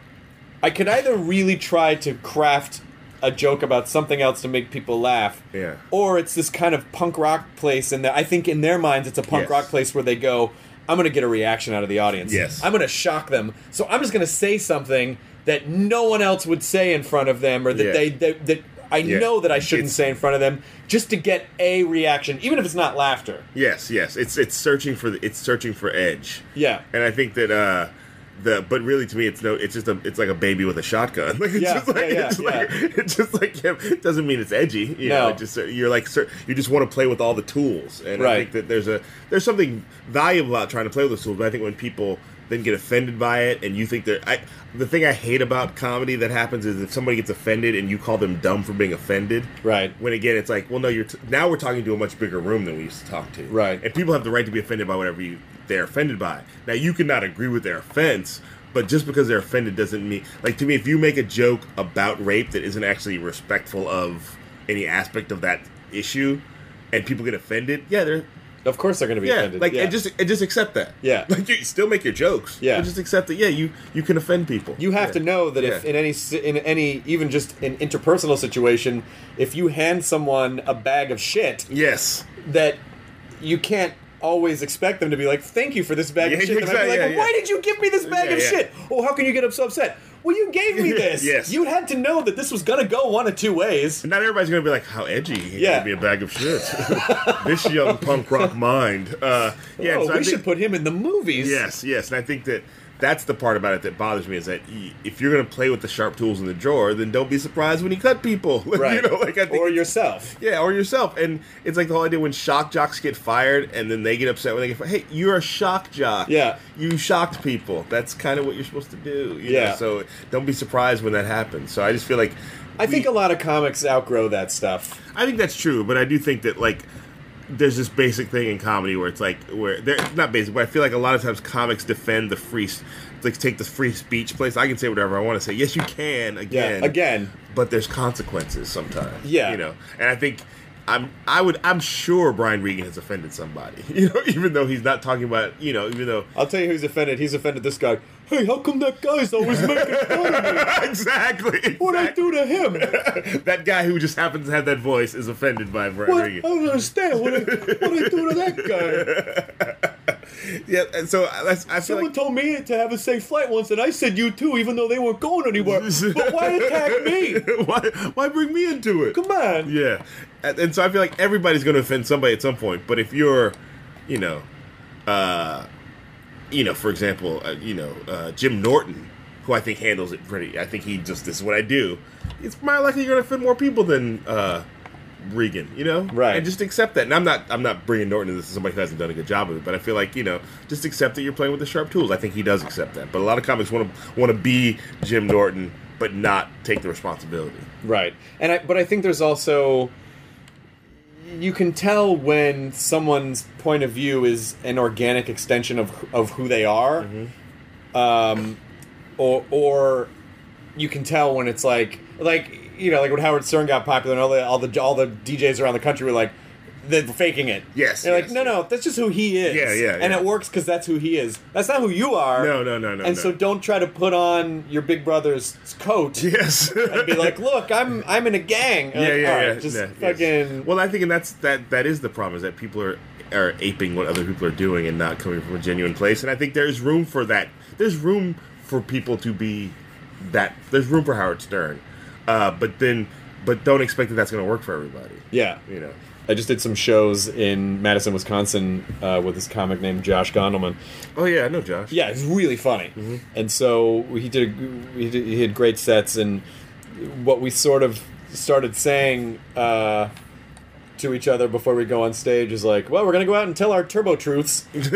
I could either really try to craft a joke about something else to make people laugh, Yeah. or it's this kind of punk rock place, and I think in their minds it's a punk Yes. rock place where they go, I'm going to get a reaction out of the audience. Yes. I'm going to shock them, so I'm just going to say something that no one else would say in front of them, or that Yeah. they that, that I Yeah. know that I shouldn't It's- say in front of them, just to get a reaction, even if it's not laughter. Yes, yes. It's it's searching for the, it's searching for edge. Yeah. And I think that uh the but really to me it's no it's just a it's like a baby with a shotgun. Like it's Yeah, just like yeah, yeah, it's like it's just like it doesn't mean it's edgy. You No. know, it just you're like you just want to play with all the tools. And I think that there's a there's something valuable about trying to play with those tools, but I think when people then get offended by it and you think that I the thing I hate about comedy that happens is if somebody gets offended and you call them dumb for being offended. Right. When again it's like, well no, you're t- now we're talking to a much bigger room than we used to talk to. Right. And people have the right to be offended by whatever you, they're offended by. Now, you cannot agree with their offense, but just because they're offended doesn't mean. Like, to me, if you make a joke about rape that isn't actually respectful of any aspect of that issue and people get offended, yeah, they're. Of course, they're going to be Yeah, offended. like yeah. and just and just accept that. Yeah. like you still make your jokes. Yeah. but just accept that. Yeah, you you can offend people. You have Yeah. to know that if in any in any even just an interpersonal situation, if you hand someone a bag of shit, Yes. that you can't always expect them to be like, "Thank you for this bag of shit." Exactly, like, yeah, "Well, "Why did you give me this bag of shit?" Oh, how can you get up so upset? Well, you gave me this. Yes. You had to know that this was gonna go one of two ways. Not everybody's gonna be like, "How edgy!" He Yeah. me a bag of shit. this young punk rock mind. Uh, yeah, oh, so we think- should put him in the movies. Yes, yes, and I think that that's the part about it that bothers me is that y- if you're going to play with the sharp tools in the drawer, then don't be surprised when you cut people. Right. you know, like I think or yourself. yeah, or yourself. And it's like the whole idea when shock jocks get fired and then they get upset when they get fired. Hey, you're a shock jock. Yeah. You shocked people. That's kind of what you're supposed to do. you know? Yeah. So don't be surprised when that happens. So I just feel like. I think a lot of comics outgrow that stuff. I think that's true, but I do think that like there's this basic thing in comedy where it's like where they're not basic, but I feel like a lot of times comics defend the free, like take the free speech place. I can say whatever I want to say. Yes, you can again, again. but there's consequences sometimes. Yeah. you know, and I think. I'm, I would, I'm sure Brian Regan has offended somebody, you know, even though he's not talking about, you know, even though I'll tell you who's offended. He's offended this guy. Hey, how come that guy's always making fun of me? exactly, What I do to him? that guy who just happens to have that voice is offended by Brian What? I Regan. don't understand what I, what I do to that guy. yeah. And so I, I feel Someone like told me to have a safe flight once, and I said you too, even though they weren't going anywhere. but why attack me? why why bring me into it? Come on. Yeah, and, and so I feel like everybody's going to offend somebody at some point. But if you're, you know, uh, you know, for example, uh, you know, uh, Jim Norton, who I think handles it pretty. I think he just this is what I do. It's more likely you're going to offend more people than uh, Regan. You know, Right. And just accept that. And I'm not I'm not bringing Norton into this as somebody who hasn't done a good job of it. But I feel like you know, just accept that you're playing with the sharp tools. I think he does accept that. But a lot of comics want to want to be Jim Norton, but not take the responsibility. Right. And I, but I think there's also you can tell when someone's point of view is an organic extension of of who they are, um, or or you can tell when it's like like you know like when Howard Stern got popular and all the all the all the DJs around the country were like they're faking it. Yes, They're yes, like, no, no, that's just who he is. Yeah, yeah, And yeah. it works because that's who he is. That's not who you are. No, no, no, no, And no. so don't try to put on your big brother's coat Yes. and be like, "Look, I'm I'm in a gang." yeah, Like, yeah, right, yeah. Just yeah, yes. fucking. Well, I think, and that's that. That is the problem is that people are are aping what other people are doing and not coming from a genuine place. And I think there's room for that. There's room for people to be that. There's room for Howard Stern, uh, but then, but don't expect that that's going to work for everybody. yeah. You know. I just did some shows in Madison, Wisconsin, uh, with this comic named Josh Gondelman. Oh yeah, I know Josh. Yeah, it's really funny. And so he did, a, he did. He had great sets, and what we sort of started saying uh, to each other before we go on stage is like, "Well, we're gonna go out and tell our turbo truths." like,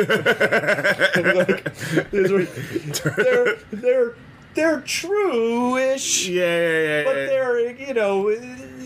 they're they're they're true-ish. Yeah, yeah, yeah. but yeah. they're you know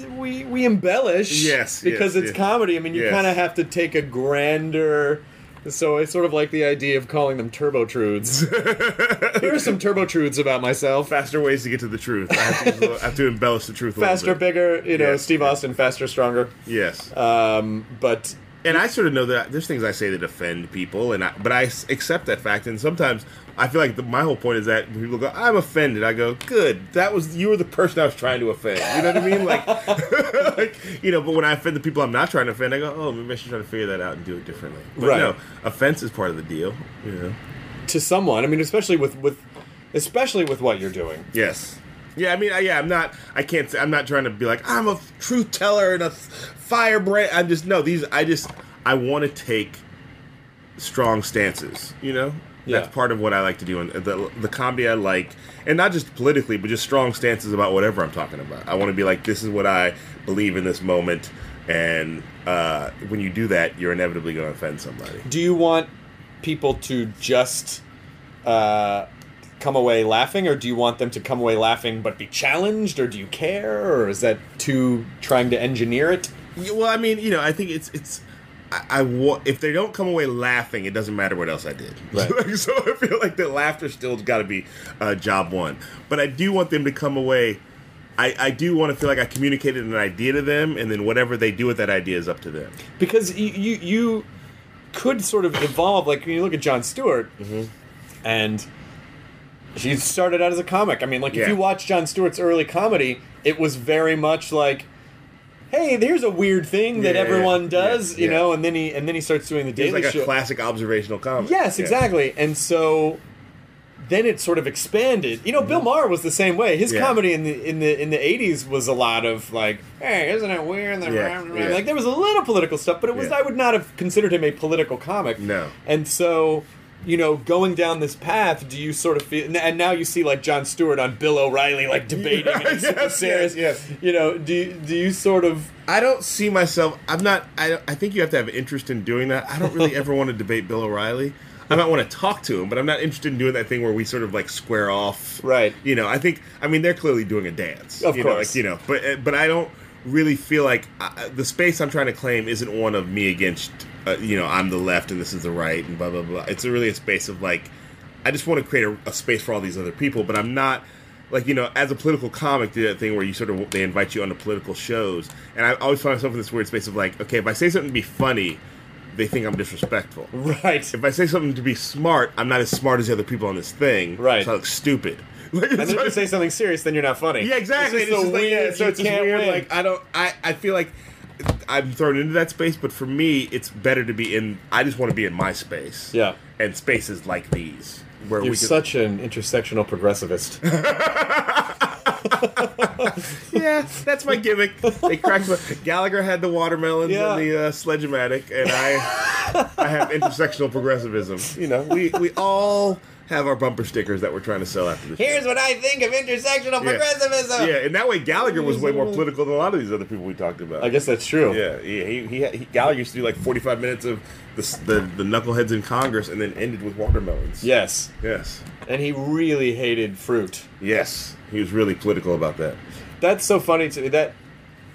we we embellish Yes, because yes, it's yes. comedy i mean you Yes. kind of have to take a grander so it's sort of like the idea of calling them turbo truths here are some turbo truths about myself faster ways to get to the truth. I have to, little- I have to embellish the truth. A little faster bigger you know steve austin faster stronger Yes. um but and I sort of know that there's things I say that offend people, and I, but I accept that fact. And sometimes I feel like the, my whole point is that when people go, "I'm offended," I go, "Good, that was you were the person I was trying to offend." You know what I mean? Like, like you know. But when I offend the people I'm not trying to offend, I go, "Oh, maybe I should try to figure that out and do it differently." But Right. no, offense is part of the deal. You know. to someone i mean especially with with especially with what you're doing Yes. Yeah, I mean, I, yeah, I'm not. I can't. say I'm not trying to be like I'm a truth teller and a firebrand. I'm just no. These. I just. I want to take strong stances. You know. Yeah. That's part of what I like to do, and the the comedy I like, and not just politically, but just strong stances about whatever I'm talking about. I want to be like, this is what I believe in this moment, and uh, when you do that, you're inevitably going to offend somebody. do you want people to just uh, come away laughing, or do you want them to come away laughing but be challenged, or do you care, or is that too trying to engineer it? Yeah, well, I mean, you know, I think it's it's. I, I wa- if they don't come away laughing, it doesn't matter what else I did. Right. so I feel like the laughter still's got to be uh, job one. But I do want them to come away. I, I do want to feel like I communicated an idea to them, and then whatever they do with that idea is up to them. Because you you, you could sort of evolve. Like when you look at Jon Stewart, Mm-hmm. and he started out as a comic. I mean, like if you watch Jon Stewart's early comedy, it was very much like. Hey, there's a weird thing that Yeah, everyone does, yeah, you know, and then he and then he starts doing the It's Daily like a Show. classic observational comedy. Yes, exactly. And so then it sort of expanded. You know, Bill Maher was the same way. His Mm-hmm. Yeah. comedy in the in the in the eighties was a lot of like, hey, isn't it weird? that Yeah, yeah. Like there was a little political stuff, but it was Yeah. I would not have considered him a political comic. No. And so you know, going down this path, do you sort of feel? And now you see like Jon Stewart on Bill O'Reilly, like debating it's Yes, serious. yes, yes. You know, do you, do you sort of? I don't see myself. I'm not. I, I think you have to have interest in doing that. I don't really ever want to debate Bill O'Reilly. I might want to talk to him, but I'm not interested in doing that thing where we sort of like square off. Right. You know, I think. I mean, they're clearly doing a dance. Of you know, course. like, you know, but uh, but I don't really feel like uh, the space I'm trying to claim isn't one of me against. Uh, you know, I'm the left and this is the right and blah blah blah. It's really a space of like, I just want to create a, a space for all these other people, but I'm not like you know, as a political comic, do that thing where you sort of they invite you onto political shows, and I always find myself in this weird space of like, okay, if I say something to be funny, they think I'm disrespectful. Right. If I say something to be smart, I'm not as smart as the other people on this thing. Right. So I look stupid. Like, And if you say something serious, then you're not funny. yeah, exactly. It's It's a like, yeah, weird. so it's just weird. win. Like I don't. I I feel like I'm thrown into that space, but for me, it's better to be in. I just want to be in my space. Yeah. and spaces like these where You're we can, such an intersectional progressivist. yeah, that's my gimmick. They cracked my, Gallagher had the watermelons Yeah. and the uh, sledge-o-matic, and I I have intersectional progressivism. You know, we we all have our bumper stickers that we're trying to sell after this. Here's what I think of intersectional Yeah. progressivism. yeah, and that way Gallagher was way more political than a lot of these other people we talked about. I guess that's true. Yeah, yeah. He, he, he Gallagher used to do like 45 minutes of the, the the knuckleheads in Congress, and then ended with watermelons. Yes. Yes. And he really hated fruit. Yes. He was really political about that. That's so funny to me. That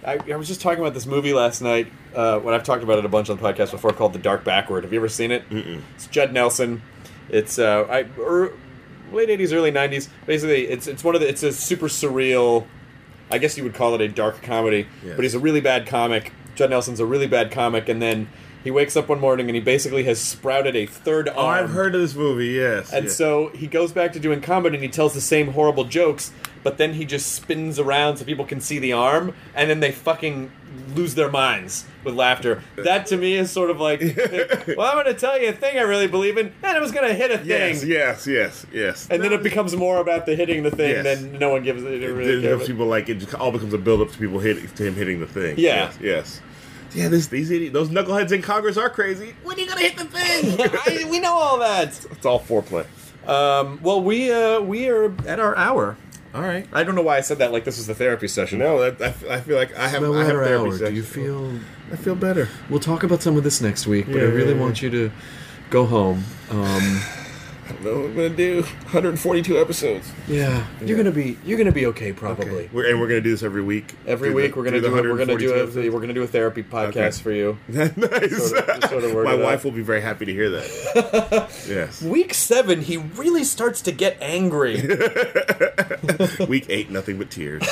I, I was just talking about this movie last night uh, when I've talked about it a bunch on the podcast before, called The Dark Backward. Have you ever seen it? Mm-mm. It's Judd Nelson. It's uh, I, er, late '80s, early '90s. Basically, it's it's one of the it's a super surreal. I guess you would call it a dark comedy, Yes. but he's a really bad comic. Judd Nelson's a really bad comic, and then he wakes up one morning and he basically has sprouted a third arm. Oh, I've heard of this movie. Yes. And yeah. so he goes back to doing comedy and he tells the same horrible jokes, but then he just spins around so people can see the arm, and then they fucking lose their minds with laughter. That to me is sort of like, well, I'm going to tell you a thing I really believe in, and I was going to hit a thing. Yes, yes, yes, yes. And then it becomes more about the hitting the thing Yes. than no one gives it. It- Really it- it- people like it just all becomes a build up to people hit to him hitting the thing. Yeah. Yes. yes. Yeah, this these idiot, those knuckleheads in Congress are crazy. When are you gonna hit the thing? I, we know all that. it's all foreplay. Um, well, we uh, we are at our hour. All right. I don't know why I said that like this was the therapy session. No, that, I, f- I feel like I have Well, I we're have our therapy hour. Do you feel I feel better. We'll talk about some of this next week, but Yeah, I really yeah, want you to go home. Um, I don't know what I'm gonna do. 142 episodes. yeah, you're gonna be you're gonna be okay probably. We're, and we're gonna do this every week. Every Do week the- we're gonna the do it. We're gonna do 142 a we're gonna do a therapy podcast Okay. for you. nice. Sort of- sort of work My it wife out. will be very happy to hear that. yes. Week seven, he really starts to get angry. Week eight, nothing but tears.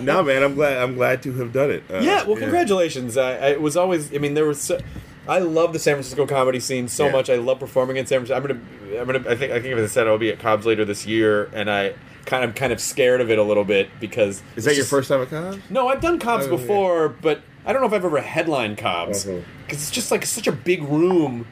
no, man, I'm glad. I'm glad to have done it. Uh, yeah, well, congratulations. I, I it was always. I mean, there was. So, I love the San Francisco comedy scene so Yeah. much. I love performing in San Francisco. I'm gonna. I'm gonna. I think. I think as I said, I'll be at Cobb's later this year, and I kind of kind of scared of it a little bit because Is that your just- first time at Con? No, I've done Cobb's Oh, yeah. before, but I don't know if I've ever headlined Cobb's uh-huh. because it's just like such a big room.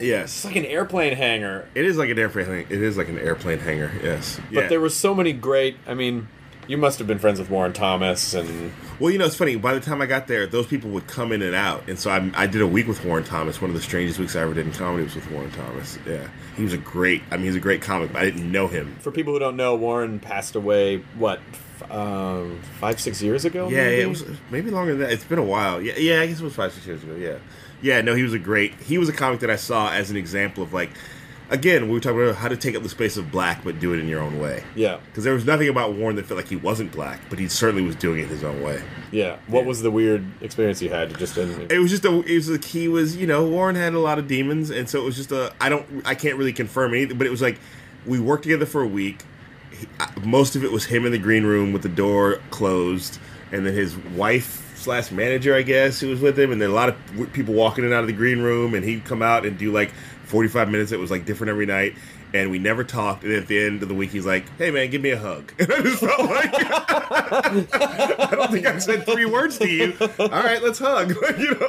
Yes, it's like an airplane hangar. It is like an airplane. It is like an airplane hangar. Yes. But Yeah. there were so many great. I mean, you must have been friends with Warren Thomas and Well, you know, it's funny. By the time I got there, those people would come in and out, and so I, I did a week with Warren Thomas. One of the strangest weeks I ever did in comedy was with Warren Thomas. Yeah, he was a great. I mean, he's a great comic, but I didn't know him. for people who don't know, Warren passed away what um, five six years ago. Yeah, maybe? it was maybe longer than that. It's been a while. Yeah, yeah. I guess it was five, six years ago. Yeah, yeah. No, he was a great. He was a comic that I saw as an example of like, again, we were talking about how to take up the space of black, but do it in your own way. Yeah, Because there was nothing about Warren that felt like he wasn't black, but he certainly was doing it his own way. yeah. What was the weird experience you had? Just in, It was just a. It was like he was. You know, Warren had a lot of demons, and so it was just a. I don't. I can't really confirm anything, but it was like we worked together for a week. He, most of it was him in the green room with the door closed, and then his wife slash manager, I guess, who was with him, and then a lot of people walking in and out of the green room, and he'd come out and do like forty five minutes. It was like different every night. And we never talked. And at the end of the week, he's like, "Hey, man, give me a hug." And I just felt like, I don't think I said three words to you. All right, let's hug. you know.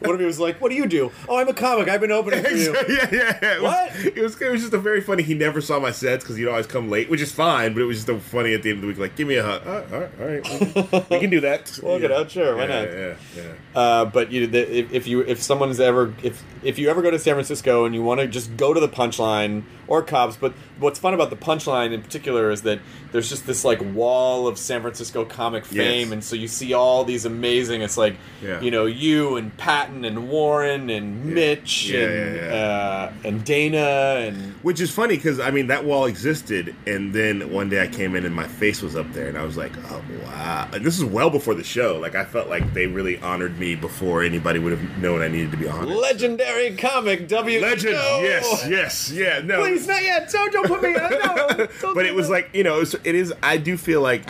what if he was like, "What do you do?" Oh, I'm a comic. I've been opening for you. yeah, yeah, yeah. It was, What? It was, it was just a very funny. He never saw my sets because he'd always come late, which is fine. But it was just a funny at the end of the week, like, give me a hug. All right, all right, we can, we can do that. Work it out, sure, why yeah, not? Yeah, yeah. Uh, but you, the, if, if you, if someone's ever, if if you ever go to San Francisco and you want to just go to the Punchline or Cobb's, but what's fun about the Punchline in particular is that there's just this like wall of San Francisco comic fame, Yes. and so you see all these amazing. It's like Yeah. you know you and Patton and Warren and Mitch Yeah, and yeah, Uh, and Dana and Which is funny because I mean that wall existed, and then one day I came in and my face was up there, and I was like, "Oh wow!" And this is well before the show. Like I felt like they really honored me before anybody would have known I needed to be honored. legendary comic W. Legend, No! yes, yes, yeah, no. Please, not yet. Don't, put me. But it was like you know it is i do feel like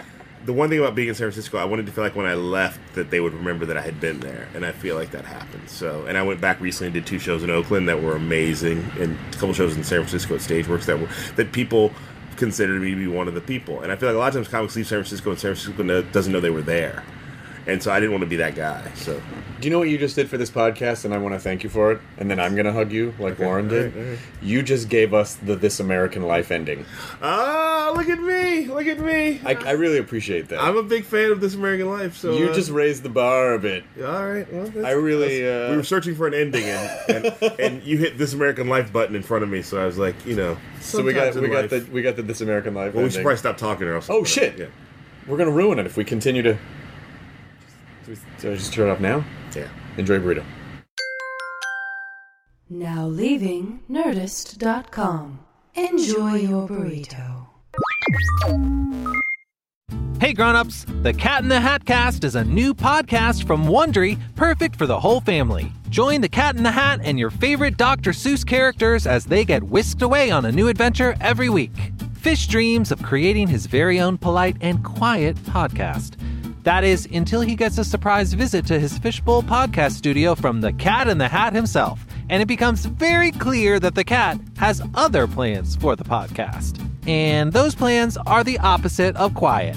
the one thing about being in san francisco i wanted to feel like when i left that they would remember that i had been there and i feel like that happened. So and i went back recently and did two shows in oakland that were amazing and a couple shows in san francisco at stageworks that were that people considered me to be one of the people. And i feel like a lot of times comics leave san francisco and san francisco doesn't know they were there and so I didn't want to be that guy. So Do you know what you just did for this podcast, and I want to thank you for it. And then I'm gonna hug you like Warren did. all right, all right. You just gave us the "This American Life" ending. ah, look at me, look at me. I, I really appreciate that. I'm a big fan of This American Life. So you uh, just raised the bar a bit. all right. Well, I really, uh, we were searching for an ending, and, and and you hit This American Life button in front of me, so I was like, you know. So we got we got the we got the "This American Life." Well, we should ending. probably stop talking, or else. Oh, shit. Yeah. We're gonna ruin it if we continue to. Do we- do I just turn it off now? Yeah. Enjoy burrito. Now leaving Nerdist.com. Enjoy your burrito. Hey grown-ups, The Cat in the Hat Cast is a new podcast from Wondery, perfect for the whole family. Join the Cat in the Hat and your favorite Dr. Seuss characters as they get whisked away on a new adventure every week. Fish dreams of creating his very own polite and quiet podcast. That is, until he gets a surprise visit to his Fishbowl podcast studio from the Cat in the Hat himself, and it becomes very clear that the cat has other plans for the podcast. And those plans are the opposite of quiet.